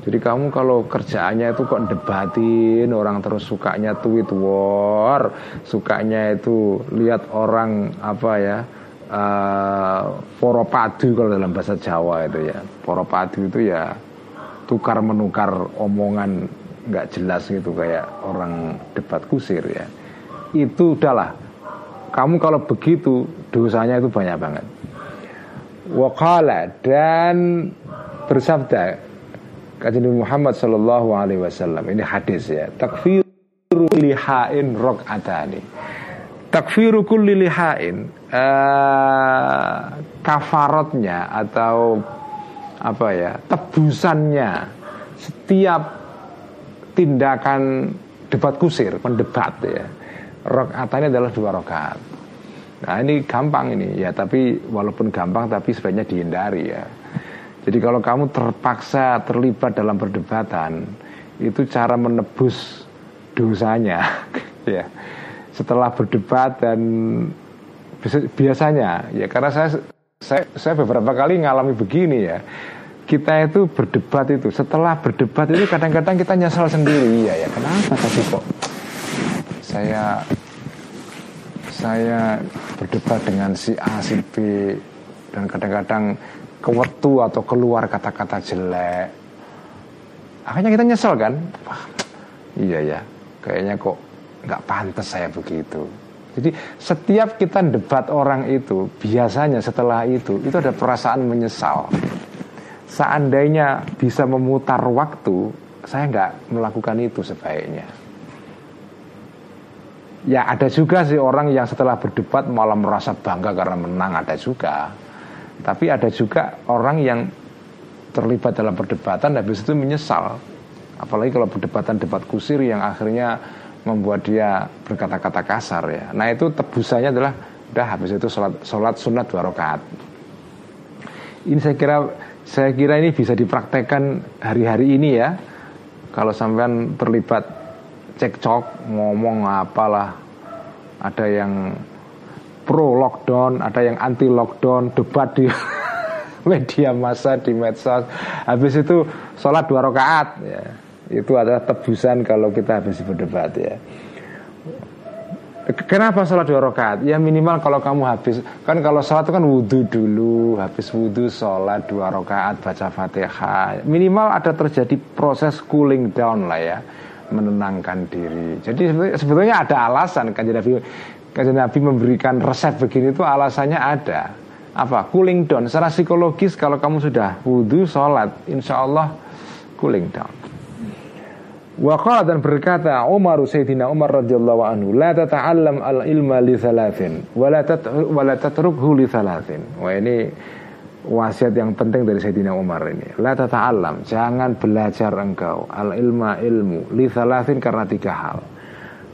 Jadi kamu kalau kerjaannya itu kok debatin orang terus sukanya tweet war, sukanya itu lihat orang apa ya uh, poro padu kalau dalam bahasa Jawa itu ya. Poro padu itu ya tukar menukar omongan nggak jelas gitu kayak orang debat kusir ya. Itu udahlah. Kamu kalau begitu dosanya itu banyak banget. Wakala dan bersabda kajian Muhammad Shallallahu Alaihi Wasallam ini hadis ya takfir lihain rok adani takfiru kulli lihain uh, kafarotnya atau apa ya tebusannya setiap tindakan debat kusir mendebat ya rokaatnya adalah dua rokaat nah ini gampang ini ya tapi walaupun gampang tapi sebaiknya dihindari ya. Jadi kalau kamu terpaksa terlibat dalam perdebatan itu cara menebus dosanya [LAUGHS] ya setelah berdebat dan biasanya ya karena saya saya, saya beberapa kali ngalami begini ya. Kita itu berdebat itu setelah berdebat itu kadang-kadang kita nyesal sendiri ya ya kenapa tadi kok saya saya berdebat dengan si A si B dan kadang-kadang kewetu atau keluar kata-kata jelek. Akhirnya kita nyesal kan? Wah, iya ya kayaknya kok nggak pantas saya begitu. Jadi setiap kita debat orang itu biasanya setelah itu itu ada perasaan menyesal. Seandainya bisa memutar waktu, saya nggak melakukan itu sebaiknya. ya ada juga sih orang yang setelah berdebat malah merasa bangga karena menang ada juga tapi ada juga orang yang terlibat dalam perdebatan habis itu menyesal apalagi kalau perdebatan debat kusir yang akhirnya membuat dia berkata-kata kasar ya. Nah itu tebusannya adalah udah habis itu sholat, sholat sunat dua rakaat. Ini saya kira saya kira ini bisa dipraktekkan hari-hari ini ya. Kalau sampean terlibat cekcok ngomong apalah ada yang pro lockdown ada yang anti lockdown debat di [LAUGHS] media massa di medsos habis itu sholat dua rakaat ya itu adalah tebusan kalau kita habis berdebat ya Kenapa sholat dua rakaat? Ya minimal kalau kamu habis kan kalau sholat itu kan wudhu dulu, habis wudhu sholat dua rakaat baca fatihah. Minimal ada terjadi proses cooling down lah ya, menenangkan diri. Jadi sebetulnya ada alasan kan Nabi kan Nabi memberikan resep begini itu alasannya ada. Apa? Cooling down. Secara psikologis kalau kamu sudah wudhu sholat, insya Allah cooling down. Waqala dan berkata Umar Sayyidina Umar radhiyallahu anhu la tata'allam al ilma li thalathin wa la wa tatrukhu li thalathin. Wah ini wasiat yang penting dari Sayyidina Umar ini. La tata'allam, jangan belajar engkau al ilma ilmu li thalathin karena tiga hal.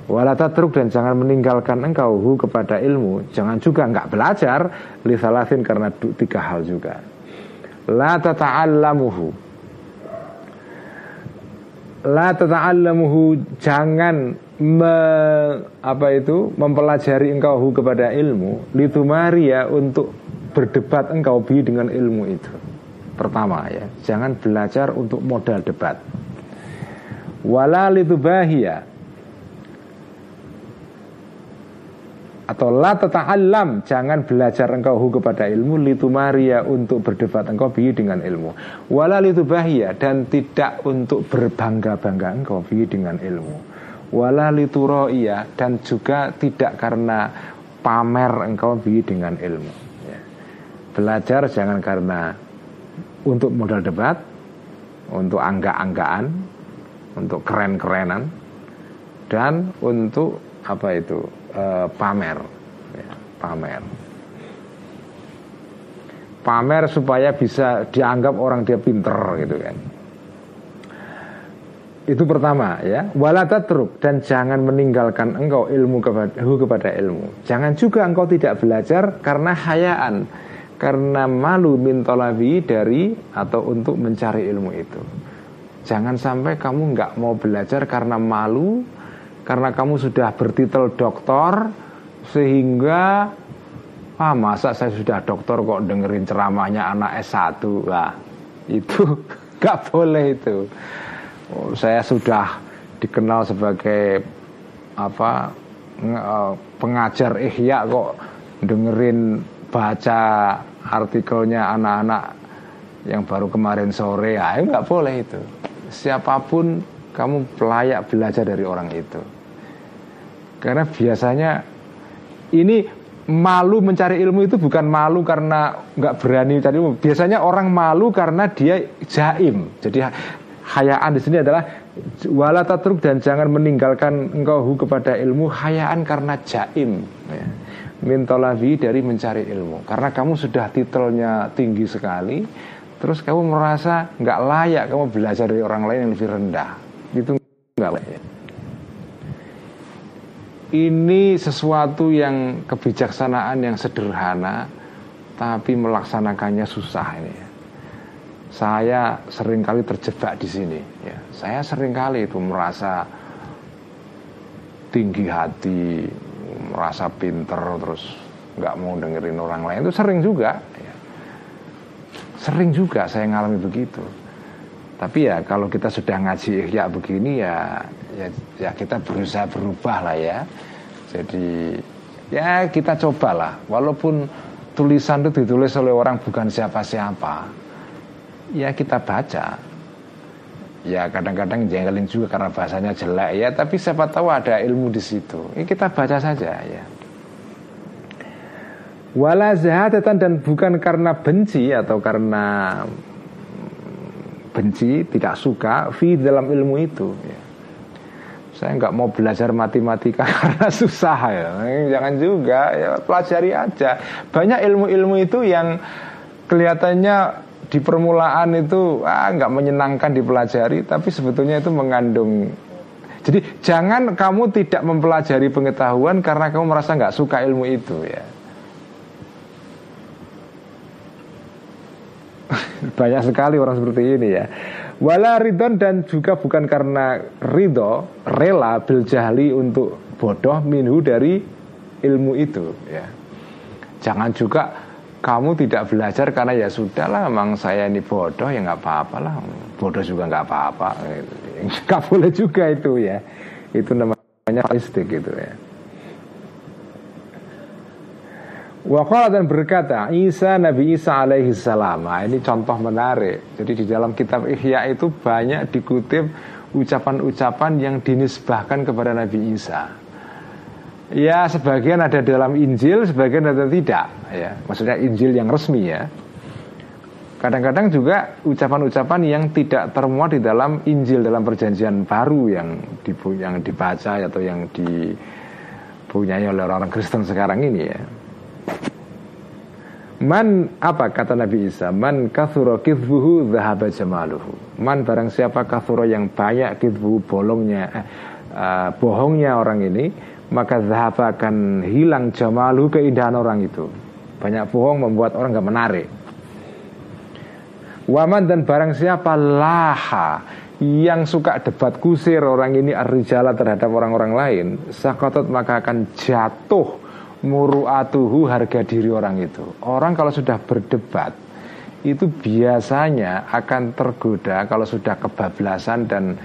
Wala tatruk dan jangan meninggalkan engkau hu kepada ilmu Jangan juga enggak belajar Li thalathin karena tiga hal juga La tata'allamuhu la tata'allamuhu jangan me, apa itu mempelajari engkau hu kepada ilmu litumari ya untuk berdebat engkau bi dengan ilmu itu. Pertama ya jangan belajar untuk modal debat. Wala litubahia atau la tata'allam jangan belajar engkau hu kepada ilmu litumaria untuk berdebat engkau bi dengan ilmu. Wala litubahia dan tidak untuk berbangga-bangga engkau bi dengan ilmu. Wala lituroia dan juga tidak karena pamer engkau bi dengan ilmu. Ya. belajar jangan karena untuk modal debat untuk angga-anggaan untuk keren-kerenan dan untuk apa itu uh, pamer. Ya, pamer. Pamer supaya bisa dianggap orang dia pinter gitu kan. Itu pertama ya. Walatatruk dan jangan meninggalkan engkau ilmu kepada, kepada ilmu. Jangan juga engkau tidak belajar karena hayaan karena malu mintolabi dari atau untuk mencari ilmu itu. Jangan sampai kamu nggak mau belajar karena malu karena kamu sudah bertitel doktor sehingga ah masa saya sudah dokter kok dengerin ceramahnya anak S1 lah itu [LAUGHS] nggak boleh itu. Oh, saya sudah dikenal sebagai apa eh, pengajar ihya kok dengerin baca artikelnya anak-anak yang baru kemarin sore. Ya nggak boleh itu. Siapa pun kamu layak belajar dari orang itu. Karena biasanya ini malu mencari ilmu itu bukan malu karena nggak berani mencari ilmu. Biasanya orang malu karena dia jaim. Jadi hayaan di sini adalah wala tatruk dan jangan meninggalkan engkau kepada ilmu hayaan karena jaim. Ya. Mintolavi dari mencari ilmu Karena kamu sudah titelnya tinggi sekali Terus kamu merasa nggak layak kamu belajar dari orang lain yang lebih rendah itu enggak ya. Ini sesuatu yang kebijaksanaan yang sederhana tapi melaksanakannya susah ini ya. Saya sering kali terjebak di sini ya. Saya sering kali itu merasa tinggi hati, merasa pinter terus nggak mau dengerin orang lain itu sering juga ya. Sering juga saya ngalami begitu. Tapi ya kalau kita sudah ngaji ihya begini ya, ya ya kita berusaha berubah lah ya. Jadi ya kita cobalah walaupun tulisan itu ditulis oleh orang bukan siapa-siapa. Ya kita baca. Ya kadang-kadang jengkelin juga karena bahasanya jelek ya, tapi siapa tahu ada ilmu di situ. Ini kita baca saja ya. Wala dan bukan karena benci atau karena benci, tidak suka fi dalam ilmu itu ya. Saya nggak mau belajar matematika [LAUGHS] karena susah ya. Jangan juga ya pelajari aja. Banyak ilmu-ilmu itu yang kelihatannya di permulaan itu ah, nggak menyenangkan dipelajari tapi sebetulnya itu mengandung. Jadi jangan kamu tidak mempelajari pengetahuan karena kamu merasa nggak suka ilmu itu ya. [LAUGHS] Banyak sekali orang seperti ini ya Wala ridon dan juga bukan karena ridho Rela bil jahli untuk bodoh minhu dari ilmu itu ya. Jangan juga kamu tidak belajar karena ya sudahlah memang saya ini bodoh ya nggak apa-apa lah bodoh juga nggak apa-apa. Nggak boleh juga itu ya. Itu namanya istik gitu ya Wakala dan berkata Isa Nabi Isa alaihi salam. Nah, Ini contoh menarik. Jadi di dalam kitab Ihya itu banyak dikutip Ucapan-ucapan yang dinisbahkan kepada Nabi Isa. Ya sebagian ada dalam Injil Sebagian ada tidak ya. Maksudnya Injil yang resmi ya. Kadang-kadang juga ucapan-ucapan yang tidak termuat di dalam Injil dalam perjanjian baru yang, dibaca atau yang dipunyai oleh orang Kristen sekarang ini ya. Man apa kata Nabi Isa? Man kathuro kithbuhu zahaba jamaluhu. Man barang siapa kathuro yang banyak kithbuhu bolongnya eh, uh, Bohongnya orang ini Maka zahaba akan hilang jamaluhu keindahan orang itu. Banyak bohong membuat orang gak menarik. Waman dan barang siapa laha yang suka debat kusir orang ini arrijala terhadap orang-orang lain Sakotot maka akan jatuh muru'atuhu harga diri orang itu. Orang kalau sudah berdebat Itu biasanya akan tergoda Kalau sudah kebablasan dan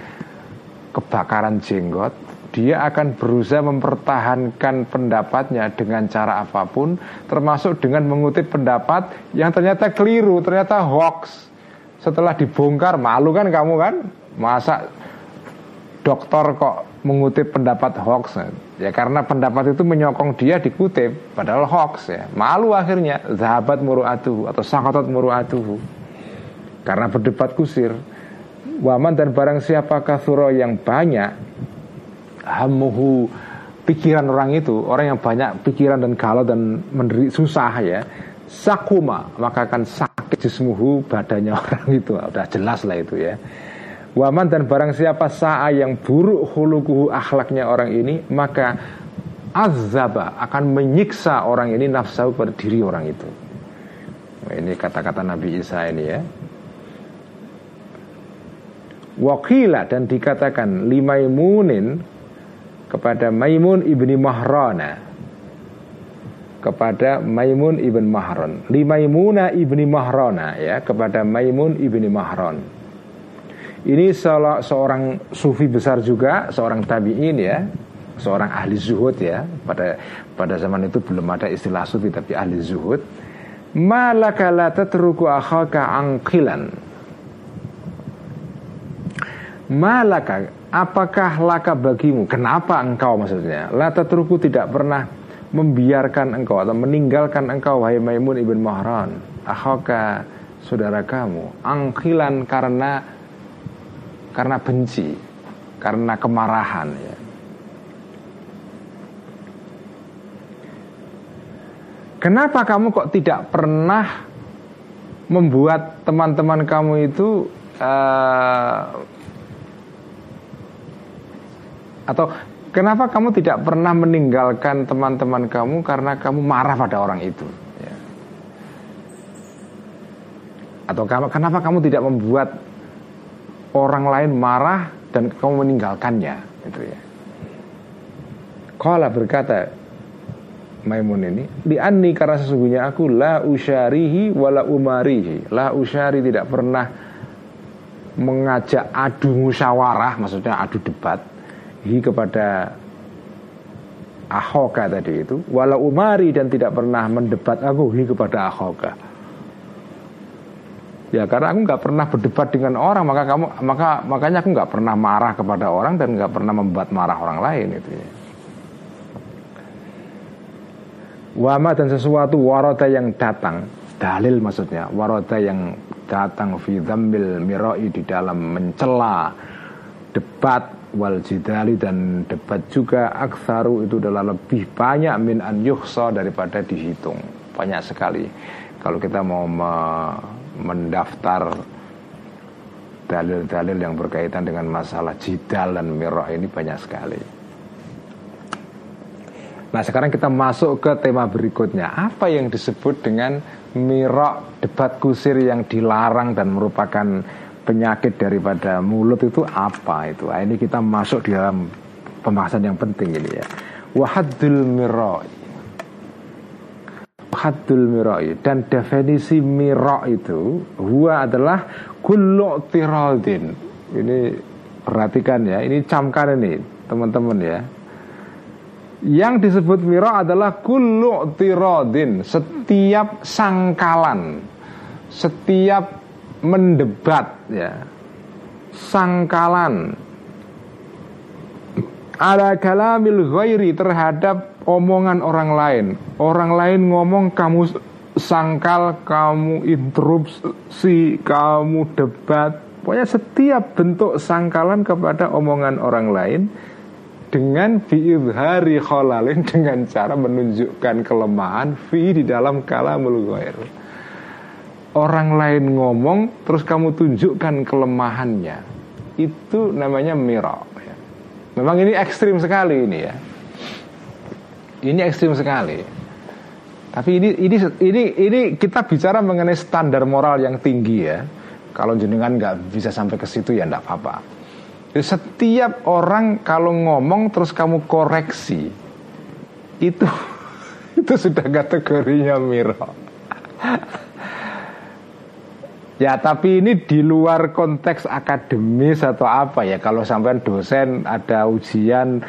kebakaran jenggot Dia akan berusaha mempertahankan pendapatnya dengan cara apa pun Termasuk dengan mengutip pendapat yang ternyata keliru Ternyata hoax. Setelah dibongkar malu kan kamu kan? Masa dokter kok mengutip pendapat hoax ya. Karena pendapat itu menyokong dia dikutip padahal hoax ya. Malu akhirnya zahabat muru'atuhu atau sakotot muru'atuhu. Karena berdebat kusir waman dan barang siapa kasuro yang banyak? Hamuhu pikiran orang itu orang yang banyak pikiran dan galau dan menderit susah ya. Sakuma maka akan sakit jismuhu badannya [LAUGHS] orang itu. Udah jelas lah itu ya Waman dan barang siapa sa'a yang buruk hulukuhu akhlaknya orang ini Maka azaba akan menyiksa orang ini nafsu pada diri orang itu. Ini kata-kata Nabi Isa ini ya. Wakila dan dikatakan limaimunin kepada Maimun ibni Mahrana. Kepada Maimun ibn Mahron. Limaimuna ibni Mahrona ya kepada Maimun ibni Mahron ini salah seorang sufi besar juga, seorang tabiin ya, seorang ahli zuhud ya. Pada pada zaman itu belum ada istilah sufi tapi ahli zuhud. Malaka la tatruku akhaka angkilan. Malaka, apakah laka bagimu? Kenapa engkau maksudnya? La tatruku tidak pernah membiarkan engkau atau meninggalkan engkau wahai Maimun ibn Mahran akhaka saudara kamu angkilan karena karena benci, karena kemarahan ya. Kenapa kamu kok tidak pernah membuat teman-teman kamu itu uh, atau kenapa kamu tidak pernah meninggalkan teman-teman kamu karena kamu marah pada orang itu? Ya. Atau kenapa kamu tidak membuat orang lain marah dan kamu meninggalkannya itu ya. Kala berkata Maimun ini di anni karena sesungguhnya aku la usyarihi wala umarihi. La usyari tidak pernah mengajak adu musyawarah maksudnya adu debat hi kepada ahoka tadi itu. Wala umari dan tidak pernah mendebat aku hi kepada ahoka Ya karena aku nggak pernah berdebat dengan orang maka kamu maka makanya aku nggak pernah marah kepada orang dan nggak pernah membuat marah orang lain itu ya. Wama dan sesuatu waroda yang datang dalil maksudnya waroda yang datang fi mirai di dalam mencela debat wal jidali dan debat juga aksaru itu adalah lebih banyak min an yuhsa daripada dihitung banyak sekali kalau kita mau mendaftar dalil-dalil yang berkaitan dengan masalah jidal dan mirah ini banyak sekali. Nah sekarang kita masuk ke tema berikutnya. Apa yang disebut dengan mirok debat kusir yang dilarang dan merupakan penyakit daripada mulut itu apa itu? Nah, Ini kita masuk di dalam pembahasan yang penting ini ya. Wahadul mirok Wahadul mirok Dan definisi mirok itu Huwa adalah kullu tiradin. Ini perhatikan ya Ini camkan ini teman-teman ya. Yang disebut miro adalah kullu tirodin Setiap sangkalan Setiap mendebat ya. Sangkalan Ada kalamil ghairi terhadap omongan orang lain Orang lain ngomong kamu sangkal Kamu interupsi Kamu debat Pokoknya setiap bentuk sangkalan kepada omongan orang lain dengan fi'idhari kholalin [LAUGHS] dengan cara menunjukkan kelemahan fi di dalam kalamul ghair. Orang lain ngomong terus kamu tunjukkan kelemahannya. Itu namanya mira. Memang ini ekstrim sekali ini ya. Ini ekstrim sekali. Tapi ini ini ini ini kita bicara mengenai standar moral yang tinggi ya. Kalau jenengan nggak bisa sampai ke situ ya nggak apa-apa. Setiap orang kalau ngomong terus kamu koreksi itu [LAUGHS] itu sudah kategorinya miro. [LAUGHS] ya tapi ini di luar konteks akademis atau apa ya? Kalau sampai dosen ada ujian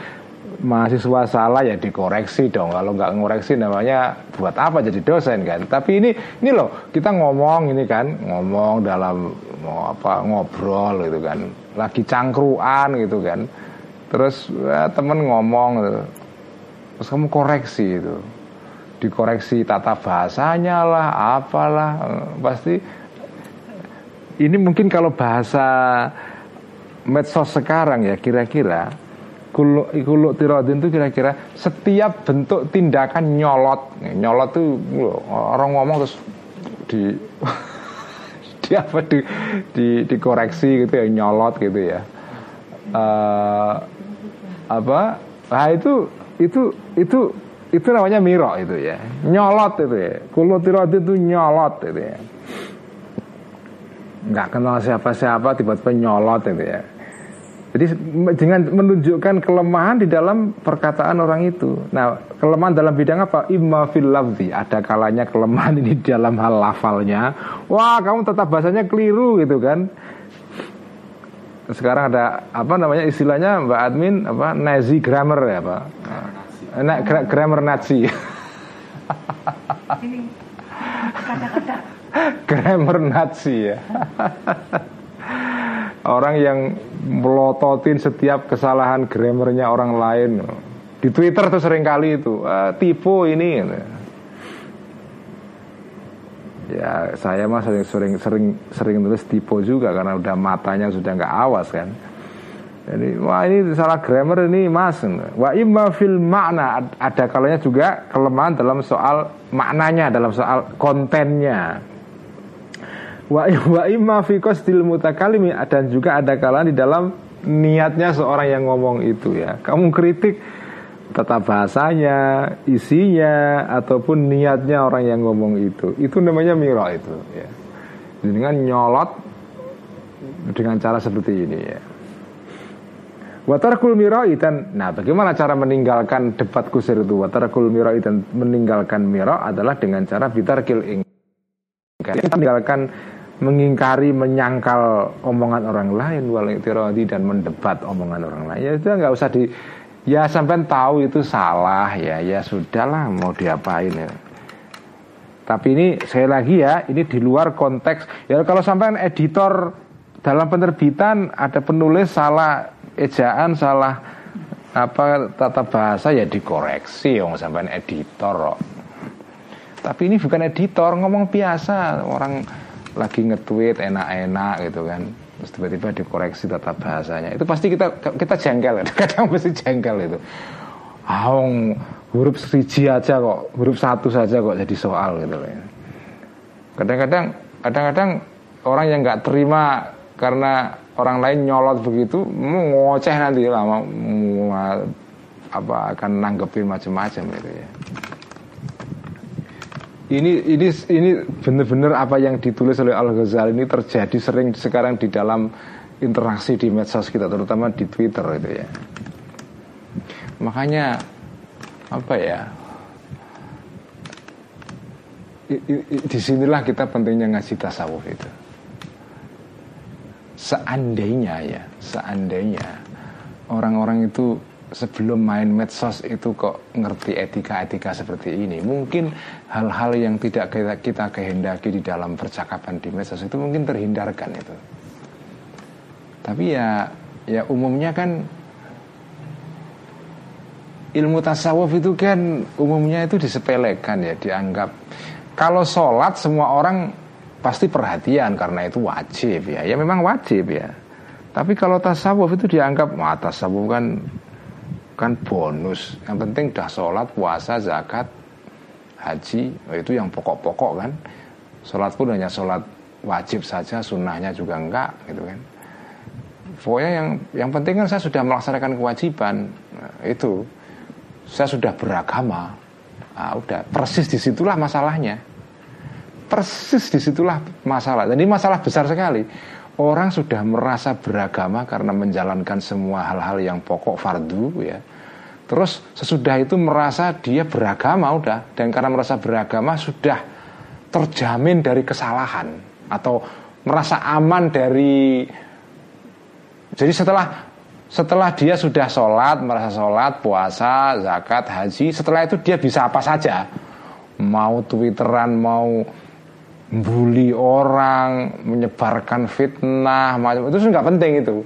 mahasiswa salah ya dikoreksi dong. Kalau nggak ngoreksi namanya buat apa jadi dosen kan? Tapi ini ini loh kita ngomong ini kan ngomong dalam mau apa ngobrol gitu kan. Lagi cangkruan gitu kan. Terus ya, temen ngomong gitu. terus kamu koreksi itu. Dikoreksi tata bahasanya lah apalah pasti ini mungkin kalau bahasa medsos sekarang ya kira-kira kuluk kuluk tirodin itu kira-kira setiap bentuk tindakan nyolot. Nyolot tuh orang ngomong terus di [LAUGHS] di apa di, di dikoreksi gitu ya nyolot gitu ya. Uh, apa? Nah itu itu itu itu namanya miro itu ya. Nyolot itu ya. Kuluk tirodin itu nyolot itu ya nggak kenal siapa-siapa tiba-tiba nyolot itu ya jadi dengan menunjukkan kelemahan di dalam perkataan orang itu. Nah, kelemahan dalam bidang apa? Imma fil lafzi. Ada kalanya kelemahan ini di dalam hal lafalnya. Wah, kamu tetap bahasanya keliru gitu kan. Sekarang ada apa namanya istilahnya Mbak Admin apa Nazi grammar ya Pak? Nah, gra grammar Nazi. [LAUGHS] grammar Nazi ya. Orang yang melototin setiap kesalahan grammarnya orang lain. Di Twitter tuh sering kali itu ah, tipu ini ya saya mah sering sering sering sering nulis tipu juga karena udah matanya sudah nggak awas kan. Jadi wah ini salah grammar ini mas. Wa imma fil makna ada kalanya juga kelemahan dalam soal maknanya dalam soal kontennya wa wa imma fi qasdil mutakalimi dan juga ada kalanya di dalam niatnya seorang yang ngomong itu ya. Kamu kritik tata bahasanya, isinya ataupun niatnya orang yang ngomong itu. Itu namanya miro itu ya. Dengan nyolot dengan cara seperti ini ya. Watarkul miroi dan Nah bagaimana cara meninggalkan debat kusir itu Watarkul miroi dan meninggalkan miro adalah dengan cara bitarkil ing Kita meninggalkan mengingkari menyangkal omongan orang lain walitirodi dan mendebat omongan orang lain. Ya itu nggak usah di ya sampai tahu itu salah ya ya sudahlah mau diapain ya. Tapi ini saya lagi ya ini di luar konteks. Ya kalau sampai editor dalam penerbitan ada penulis salah ejaan salah apa tata bahasa ya dikoreksi yang sampai editor tapi ini bukan editor ngomong biasa orang lagi nge-tweet enak-enak gitu kan. Terus tiba-tiba dikoreksi tata bahasanya. Itu pasti kita kita jengkel. [LAUGHS] Kadang mesti jengkel itu. Aung huruf siji aja kok huruf satu saja kok jadi soal gitu loh kadang-kadang kadang-kadang orang yang nggak terima karena orang lain nyolot begitu mau ngoceh nanti lama apa akan nanggepin macam-macam gitu ya ini ini ini benar-benar apa yang ditulis oleh Al Ghazali ini terjadi sering sekarang di dalam interaksi di medsos kita terutama di Twitter itu ya. Makanya apa ya? Di sinilah kita pentingnya ngaji tasawuf itu. Seandainya ya, seandainya orang-orang itu sebelum main medsos itu kok ngerti etika-etika seperti ini. Mungkin hal-hal yang tidak kita, kita kehendaki di dalam percakapan di medsos itu mungkin terhindarkan itu. Tapi ya ya umumnya kan ilmu tasawuf itu kan umumnya itu disepelekan ya dianggap. Kalau sholat semua orang pasti perhatian karena itu wajib ya. Ya memang wajib ya. Tapi kalau tasawuf itu dianggap wah tasawuf kan kan bonus. Yang penting dah sholat puasa zakat haji itu yang pokok-pokok kan. Sholat pun hanya sholat wajib saja sunnahnya juga enggak gitu kan. Pokoknya yang yang penting kan saya sudah melaksanakan kewajiban nah, itu. Saya sudah beragama nah, udah. Persis di situlah masalahnya. Persis di situlah masalah. Ini masalah besar sekali orang sudah merasa beragama karena menjalankan semua hal-hal yang pokok fardu ya. Terus sesudah itu merasa dia beragama udah dan karena merasa beragama sudah terjamin dari kesalahan atau merasa aman dari jadi setelah setelah dia sudah sholat merasa sholat puasa zakat haji setelah itu dia bisa apa saja mau twitteran mau bully orang, menyebarkan fitnah, macam itu nggak penting itu.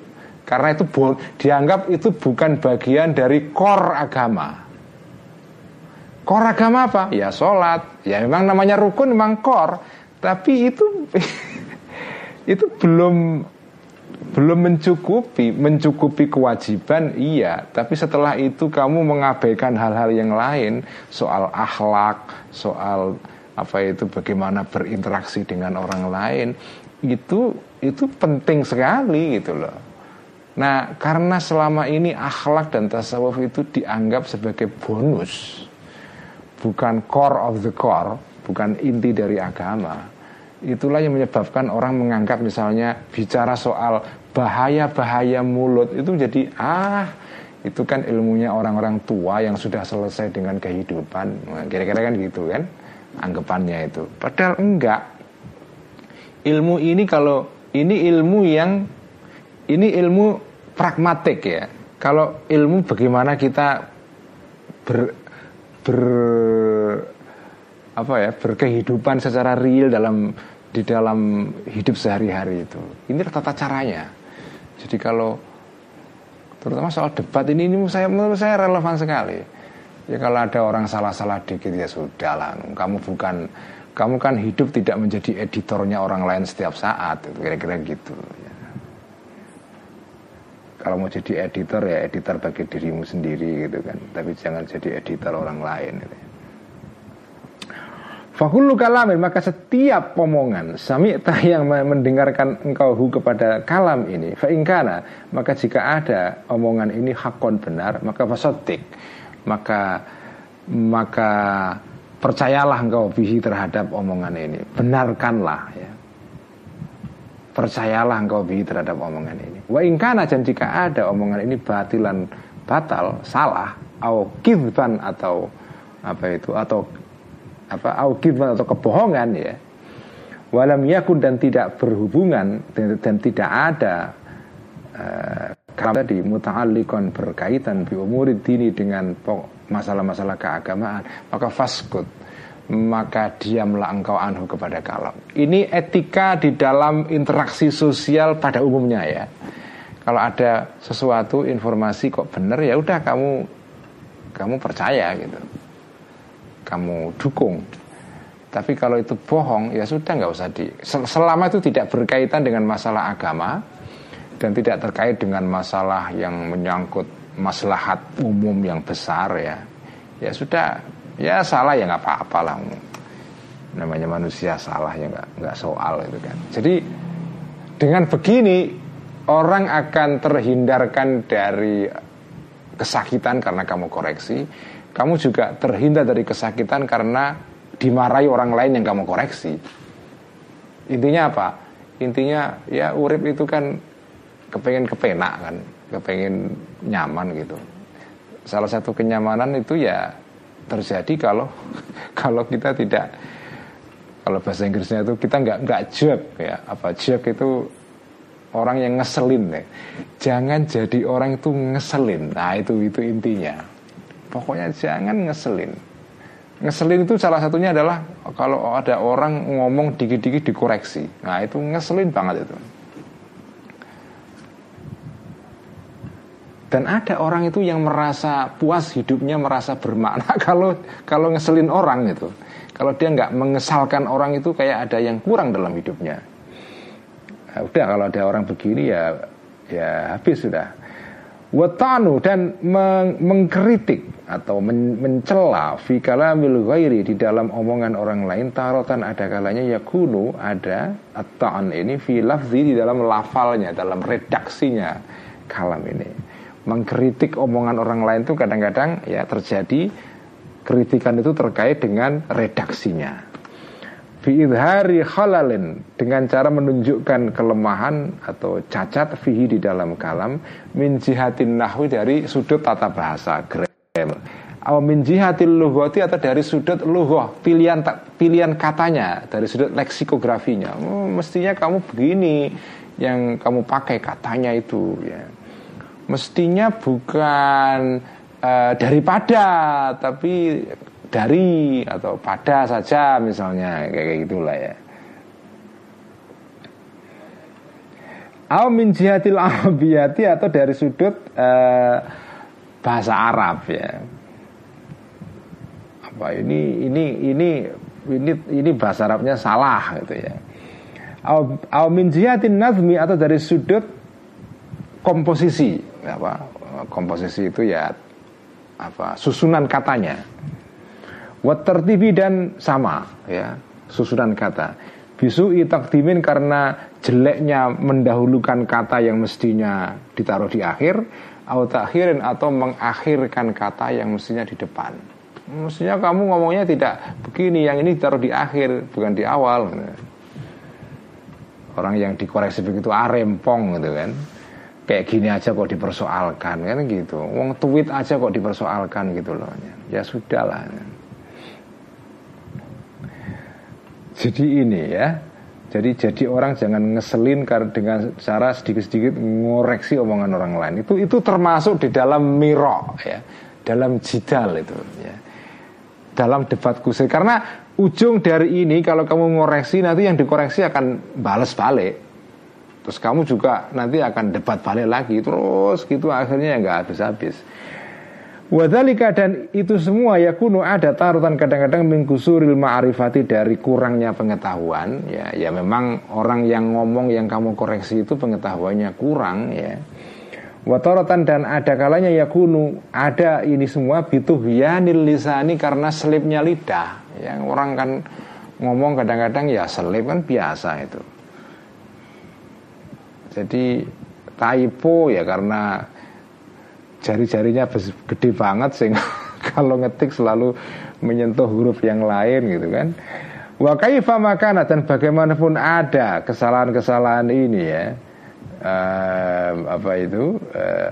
Karena itu dianggap itu bukan bagian dari core agama. Core agama apa? Ya sholat. Ya memang namanya rukun memang core. Tapi itu [LAUGHS] itu belum belum mencukupi, mencukupi kewajiban iya, tapi setelah itu kamu mengabaikan hal-hal yang lain soal akhlak, soal apa itu bagaimana berinteraksi dengan orang lain itu itu penting sekali gitu loh. Nah, karena selama ini akhlak dan tasawuf itu dianggap sebagai bonus, bukan core of the core, bukan inti dari agama. Itulah yang menyebabkan orang menganggap misalnya bicara soal bahaya-bahaya mulut itu jadi ah itu kan ilmunya orang-orang tua yang sudah selesai dengan kehidupan. Nah, kira-kira kan gitu kan anggapannya itu. Padahal enggak. Ilmu ini kalau ini ilmu yang ini ilmu pragmatik ya. Kalau ilmu bagaimana kita ber, ber apa ya berkehidupan secara real dalam di dalam hidup sehari-hari itu. Ini tata caranya. Jadi kalau terutama soal debat ini, ini saya menurut saya relevan sekali Ya kalau ada orang salah-salah dikit ya sudah lah. Kamu bukan kamu kan hidup tidak menjadi editornya orang lain setiap saat. Kira-kira gitu. Ya. Kalau mau jadi editor ya editor bagi dirimu sendiri gitu kan. Tapi jangan jadi editor orang lain. Gitu. Fakullu kalamin maka setiap omongan sami yang mendengarkan engkau hu kepada kalam ini faingkana maka jika ada omongan ini hakon benar maka fasotik maka maka percayalah engkau bihi terhadap omongan ini. Benarkanlah ya. Percayalah engkau bihi terhadap omongan ini. Wa ingkana dan jika ada omongan ini batilan batal salah au kidban atau apa itu atau apa au kidban atau kebohongan ya. Walam yakun dan tidak berhubungan dan, dan tidak ada uh, karena tadi muta'alliqan berkaitan bi dini dengan masalah-masalah keagamaan, maka faskut maka diamlah engkau anhu kepada kalam. Ini etika di dalam interaksi sosial pada umumnya ya. Kalau ada sesuatu informasi kok benar ya udah kamu kamu percaya gitu. Kamu dukung. Tapi kalau itu bohong ya sudah nggak usah di selama itu tidak berkaitan dengan masalah agama, dan tidak terkait dengan masalah yang menyangkut maslahat umum yang besar ya. Ya sudah ya salah ya nggak apa-apa lah. Namanya manusia salah ya nggak nggak soal itu kan. Jadi dengan begini orang akan terhindarkan dari kesakitan karena kamu koreksi. Kamu juga terhindar dari kesakitan karena dimarahi orang lain yang kamu koreksi. Intinya apa? Intinya ya urip itu kan kepengen kepenak kan kepengen nyaman gitu. Salah satu kenyamanan itu ya terjadi kalau [LAUGHS] kalau kita tidak kalau bahasa Inggrisnya itu kita nggak nggak jerk ya. Apa jerk itu orang yang ngeselin ya. jangan jadi orang itu ngeselin. Nah itu itu intinya. Pokoknya jangan ngeselin. Ngeselin itu salah satunya adalah kalau ada orang ngomong dikit-dikit dikoreksi. Nah itu ngeselin banget itu Dan ada orang itu yang merasa puas hidupnya, merasa bermakna [LAUGHS] kalau kalau ngeselin orang itu. Kalau dia nggak mengesalkan orang itu kayak ada yang kurang dalam hidupnya. Nah, udah kalau ada orang begini ya ya habis sudah. Watanu dan meng mengkritik atau men mencela fi kalamil ghairi di dalam omongan orang lain tarotan ada kalanya ya yakunu ada atau ini fi lafzi di dalam lafalnya dalam redaksinya kalam ini mengkritik omongan orang lain itu kadang-kadang ya terjadi kritikan itu terkait dengan redaksinya. Fi'idhari khalalin dengan cara menunjukkan kelemahan atau cacat fihi di dalam kalam min jihatin nahwi dari sudut tata bahasa grammar. Atau min jihatil lughati atau dari sudut lughah pilihan pilihan katanya dari sudut leksikografinya oh, mestinya kamu begini yang kamu pakai katanya itu ya mestinya bukan uh, daripada tapi dari atau pada saja misalnya kayak gitulah ya. Au min jihatil [LAUGHS] arabiyati atau dari sudut uh, bahasa Arab ya. Apa ini ini ini ini ini bahasa Arabnya salah gitu ya. Au, au min nazmi atau dari sudut komposisi apa komposisi itu ya apa susunan katanya. Water TV dan sama ya susunan kata. Bisu itakdimin karena jeleknya mendahulukan kata yang mestinya ditaruh di akhir atau takhirin atau mengakhirkan kata yang mestinya di depan. Mestinya kamu ngomongnya tidak begini yang ini ditaruh di akhir bukan di awal. Orang yang dikoreksi begitu arempong gitu kan kayak gini aja kok dipersoalkan kan gitu. Wong tweet aja kok dipersoalkan gitu loh ya sudah lah jadi ini ya jadi jadi orang jangan ngeselin karena dengan cara sedikit-sedikit ngoreksi omongan orang lain. Itu itu termasuk di dalam miro ya. Dalam jidal itu ya. Dalam debat kusir. Karena ujung dari ini kalau kamu ngoreksi nanti yang dikoreksi akan balas balik Terus kamu juga nanti akan debat balik lagi. Terus gitu akhirnya nggak habis-habis. Wadhalika dan itu semua ya kuno ada tarutan kadang-kadang minggusuril ma'arifati dari kurangnya pengetahuan ya. Ya memang orang yang ngomong yang kamu koreksi itu pengetahuannya kurang ya. Wataratan dan ada kalanya ya kuno ada ini semua bituhyanil lisani karena selipnya lidah. Yang orang kan ngomong kadang-kadang ya selip kan biasa itu jadi typo ya karena jari-jarinya gede banget sehingga [LAUGHS] kalau ngetik selalu menyentuh huruf yang lain gitu kan. Wa kaifa makana dan bagaimanapun ada kesalahan-kesalahan ini ya. Uh, apa itu uh,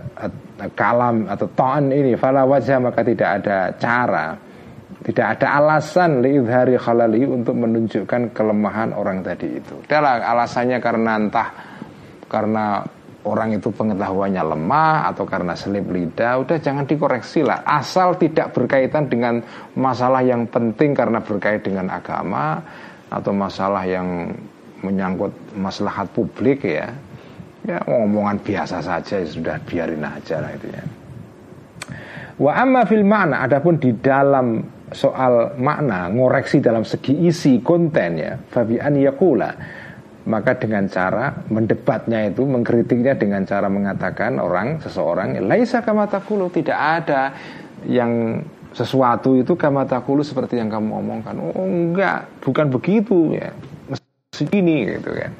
kalam atau ta'an ini fala wajah maka tidak ada cara tidak ada alasan liidhari khalali untuk menunjukkan kelemahan orang tadi itu. Adalah alasannya karena entah karena orang itu pengetahuannya lemah atau karena selip lidah, udah jangan dikoreksi lah. Asal tidak berkaitan dengan masalah yang penting karena berkait dengan agama atau masalah yang menyangkut maslahat publik ya. Ya ngomongan biasa saja ya sudah biarin aja lah itu ya. Wa amma fil makna adapun di dalam soal makna ngoreksi dalam segi isi konten ya fabi an yakula maka dengan cara mendebatnya itu mengkritiknya dengan cara mengatakan orang seseorang laisa kama takulu tidak ada yang sesuatu itu kama takulu seperti yang kamu omongkan. Oh enggak bukan begitu ya. Mesti ini gitu kan.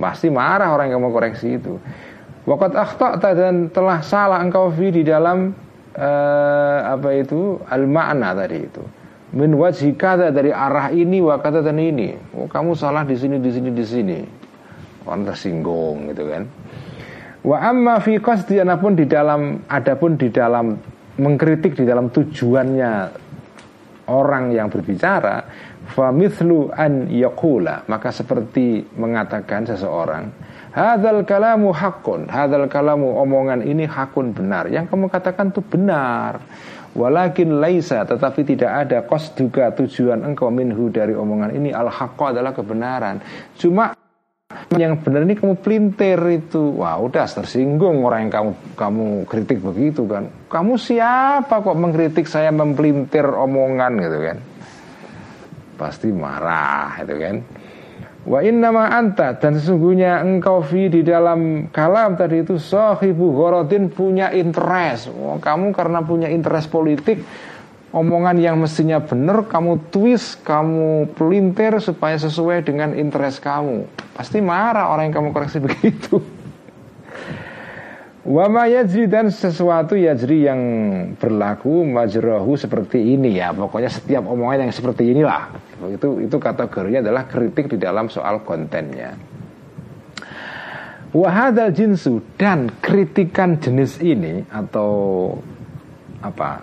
Pasti marah orang yang mau koreksi itu. Wakat akhta dan telah salah engkau fi di dalam uh, apa itu al makna tadi itu min wajhi kata dari arah ini wa kata dan ini. Oh, kamu salah di sini di sini di sini. Orang tersinggung gitu kan. Wa amma fi qasdi pun di dalam adapun di dalam mengkritik di dalam tujuannya orang yang berbicara fa mithlu an yaqula maka seperti mengatakan seseorang hadzal kalamu hakun hadzal kalamu omongan ini hakun benar yang kamu katakan itu benar Walakin laisa tetapi tidak ada kos juga tujuan engkau minhu dari omongan ini al adalah kebenaran. Cuma yang benar ini kamu pelintir itu. Wah, udah tersinggung orang yang kamu kamu kritik begitu kan. Kamu siapa kok mengkritik saya mempelintir omongan gitu kan? Pasti marah itu kan. Wa innama anta dan sesungguhnya engkau fi di dalam kalam tadi itu sahibu ghorodin punya interest. Oh, kamu karena punya interest politik omongan yang mestinya benar kamu twist, kamu pelintir supaya sesuai dengan interest kamu. Pasti marah orang yang kamu koreksi [LAUGHS] begitu. Wama yajri dan sesuatu yajri yang berlaku majrohu seperti ini ya. Pokoknya setiap omongan yang seperti inilah. Itu itu kategorinya adalah kritik di dalam soal kontennya. Wahadal jinsu dan kritikan jenis ini Atau apa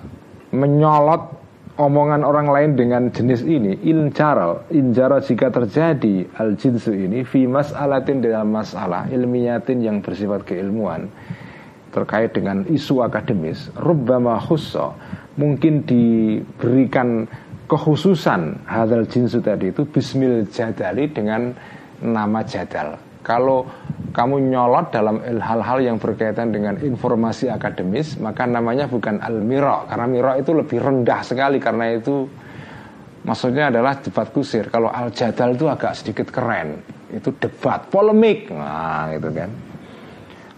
Menyolot omongan orang lain dengan jenis ini Injaral Injara jika terjadi al jinsu ini Fi mas'alatin dalam masalah ilmiyatin yang bersifat keilmuan terkait dengan isu akademis rubbama khusso mungkin diberikan kekhususan hadal jinsu tadi itu bismil jadali dengan nama jadal. Kalau kamu nyolot dalam hal-hal yang berkaitan dengan informasi akademis maka namanya bukan al miro karena miro itu lebih rendah sekali karena itu maksudnya adalah debat kusir. Kalau al jadal itu agak sedikit keren itu debat polemik. Nah gitu kan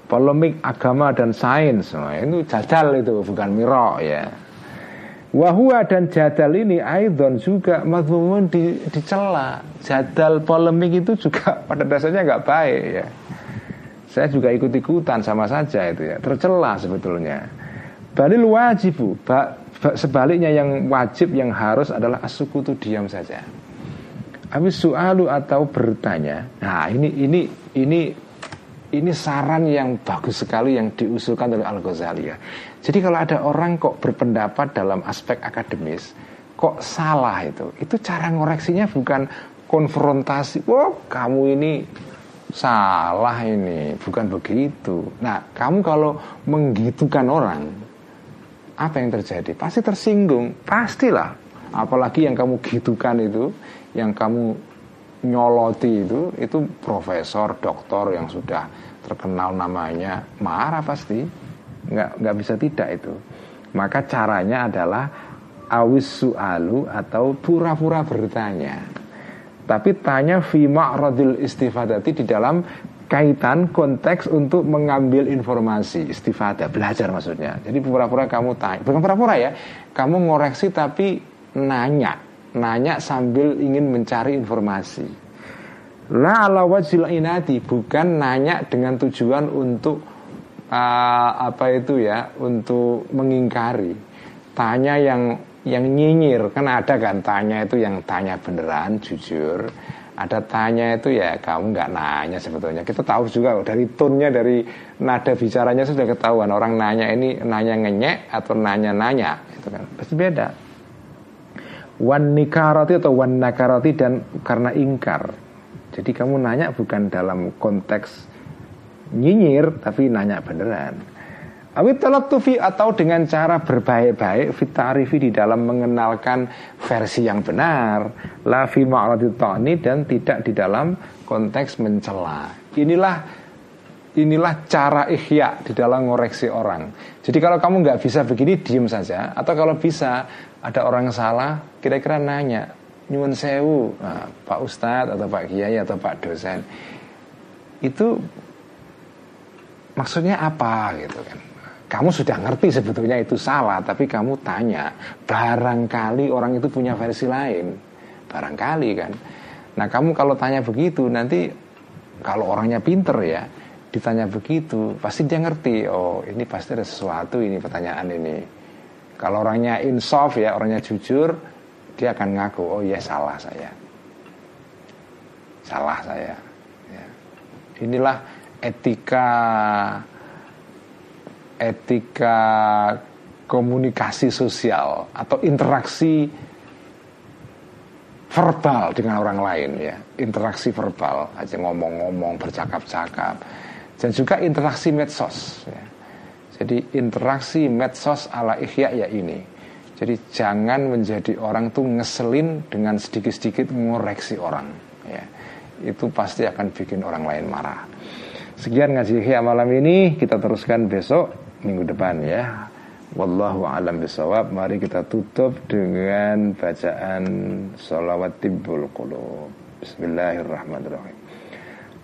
polemik agama dan sains. Nah, itu jadal itu bukan miro ya. Wahua dan jadal ini Aidon juga madhumun di, dicela. Jadal polemik itu juga [LAUGHS] pada dasarnya nggak baik ya. Saya juga ikut-ikutan sama saja itu ya. Tercela sebetulnya. Balil wajibu ba, ba, Sebaliknya yang wajib yang harus adalah asukutu diam saja. Habis soalu atau bertanya Nah ini ini ini ini saran yang bagus sekali yang diusulkan oleh Al Ghazali ya. Jadi kalau ada orang kok berpendapat dalam aspek akademis, kok salah itu, itu cara ngoreksinya bukan konfrontasi. Wah, kamu ini salah ini, bukan begitu. Nah, kamu kalau menggitukan orang, apa yang terjadi? Pasti tersinggung, pastilah. Apalagi yang kamu gitukan itu, yang kamu nyoloti itu itu profesor, doktor yang sudah terkenal namanya marah pasti nggak nggak bisa tidak itu. Maka caranya adalah awis su'alu atau pura-pura bertanya. Tapi tanya fima radil istifadati di dalam kaitan konteks untuk mengambil informasi. Istifada belajar maksudnya. Jadi pura-pura kamu tanya. Bukan pura-pura ya. Kamu ngoreksi tapi nanya nanya sambil ingin mencari informasi. La ala wajil inati bukan nanya dengan tujuan untuk uh, apa itu ya, untuk mengingkari. Tanya yang yang nyinyir kan ada kan tanya itu yang tanya beneran jujur. Ada tanya itu ya kamu nggak nanya sebetulnya. Kita tahu juga dari tonnya dari nada bicaranya sudah ketahuan. Orang nanya ini nanya ngenyek atau nanya nanya itu kan. Pasti beda wan nikarati atau wan nakarati dan karena ingkar. Jadi kamu nanya bukan dalam konteks nyinyir tapi nanya beneran. Awit tufi atau dengan cara berbaik-baik fitarifi di dalam mengenalkan versi yang benar la fi tani dan tidak di dalam konteks mencela. Inilah inilah cara ikhya di dalam ngoreksi orang. Jadi kalau kamu nggak bisa begini diem saja atau kalau bisa ada orang salah kira-kira nanya nyuwun sewu. Nah, Pak Ustadz atau Pak Kiai atau Pak dosen. Itu maksudnya apa gitu kan? Kamu sudah ngerti sebetulnya itu salah tapi kamu tanya barangkali orang itu punya versi lain. Barangkali kan? Nah kamu kalau tanya begitu nanti kalau orangnya pinter ya ditanya begitu pasti dia ngerti oh ini pasti ada sesuatu ini pertanyaan ini kalau orangnya insaf ya orangnya jujur dia akan ngaku oh ya salah saya salah saya ya. inilah etika etika komunikasi sosial atau interaksi verbal dengan orang lain ya interaksi verbal aja ngomong-ngomong bercakap-cakap dan juga interaksi medsos ya. Jadi interaksi medsos ala ihya ya ini jadi jangan menjadi orang tuh ngeselin dengan sedikit-sedikit ngoreksi orang ya itu pasti akan bikin orang lain marah sekian ngaji ihya malam ini kita teruskan besok minggu depan ya. Wallahu alam bisawab. Mari kita tutup dengan bacaan salawat tibbul qulub. Bismillahirrahmanirrahim.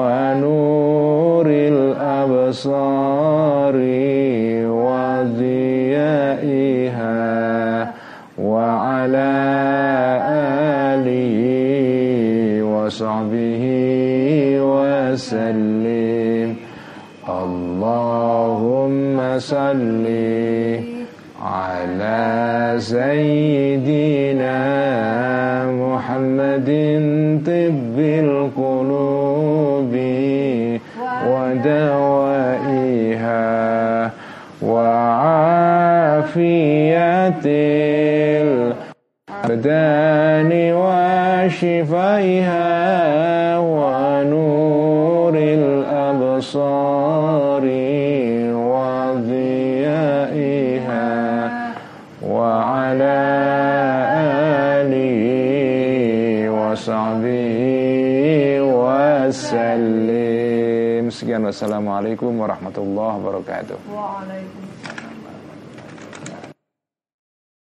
ونور الأبصار وعلى آله وصحبه وسلم. اللهم صل على سيدنا محمد طب وعافيته الأبدان وشفائها ونور الأبصار وضيائها وعلى آله وصحبه وسلم. Sekian wassalamualaikum warahmatullahi wabarakatuh. Waalaikumsalam.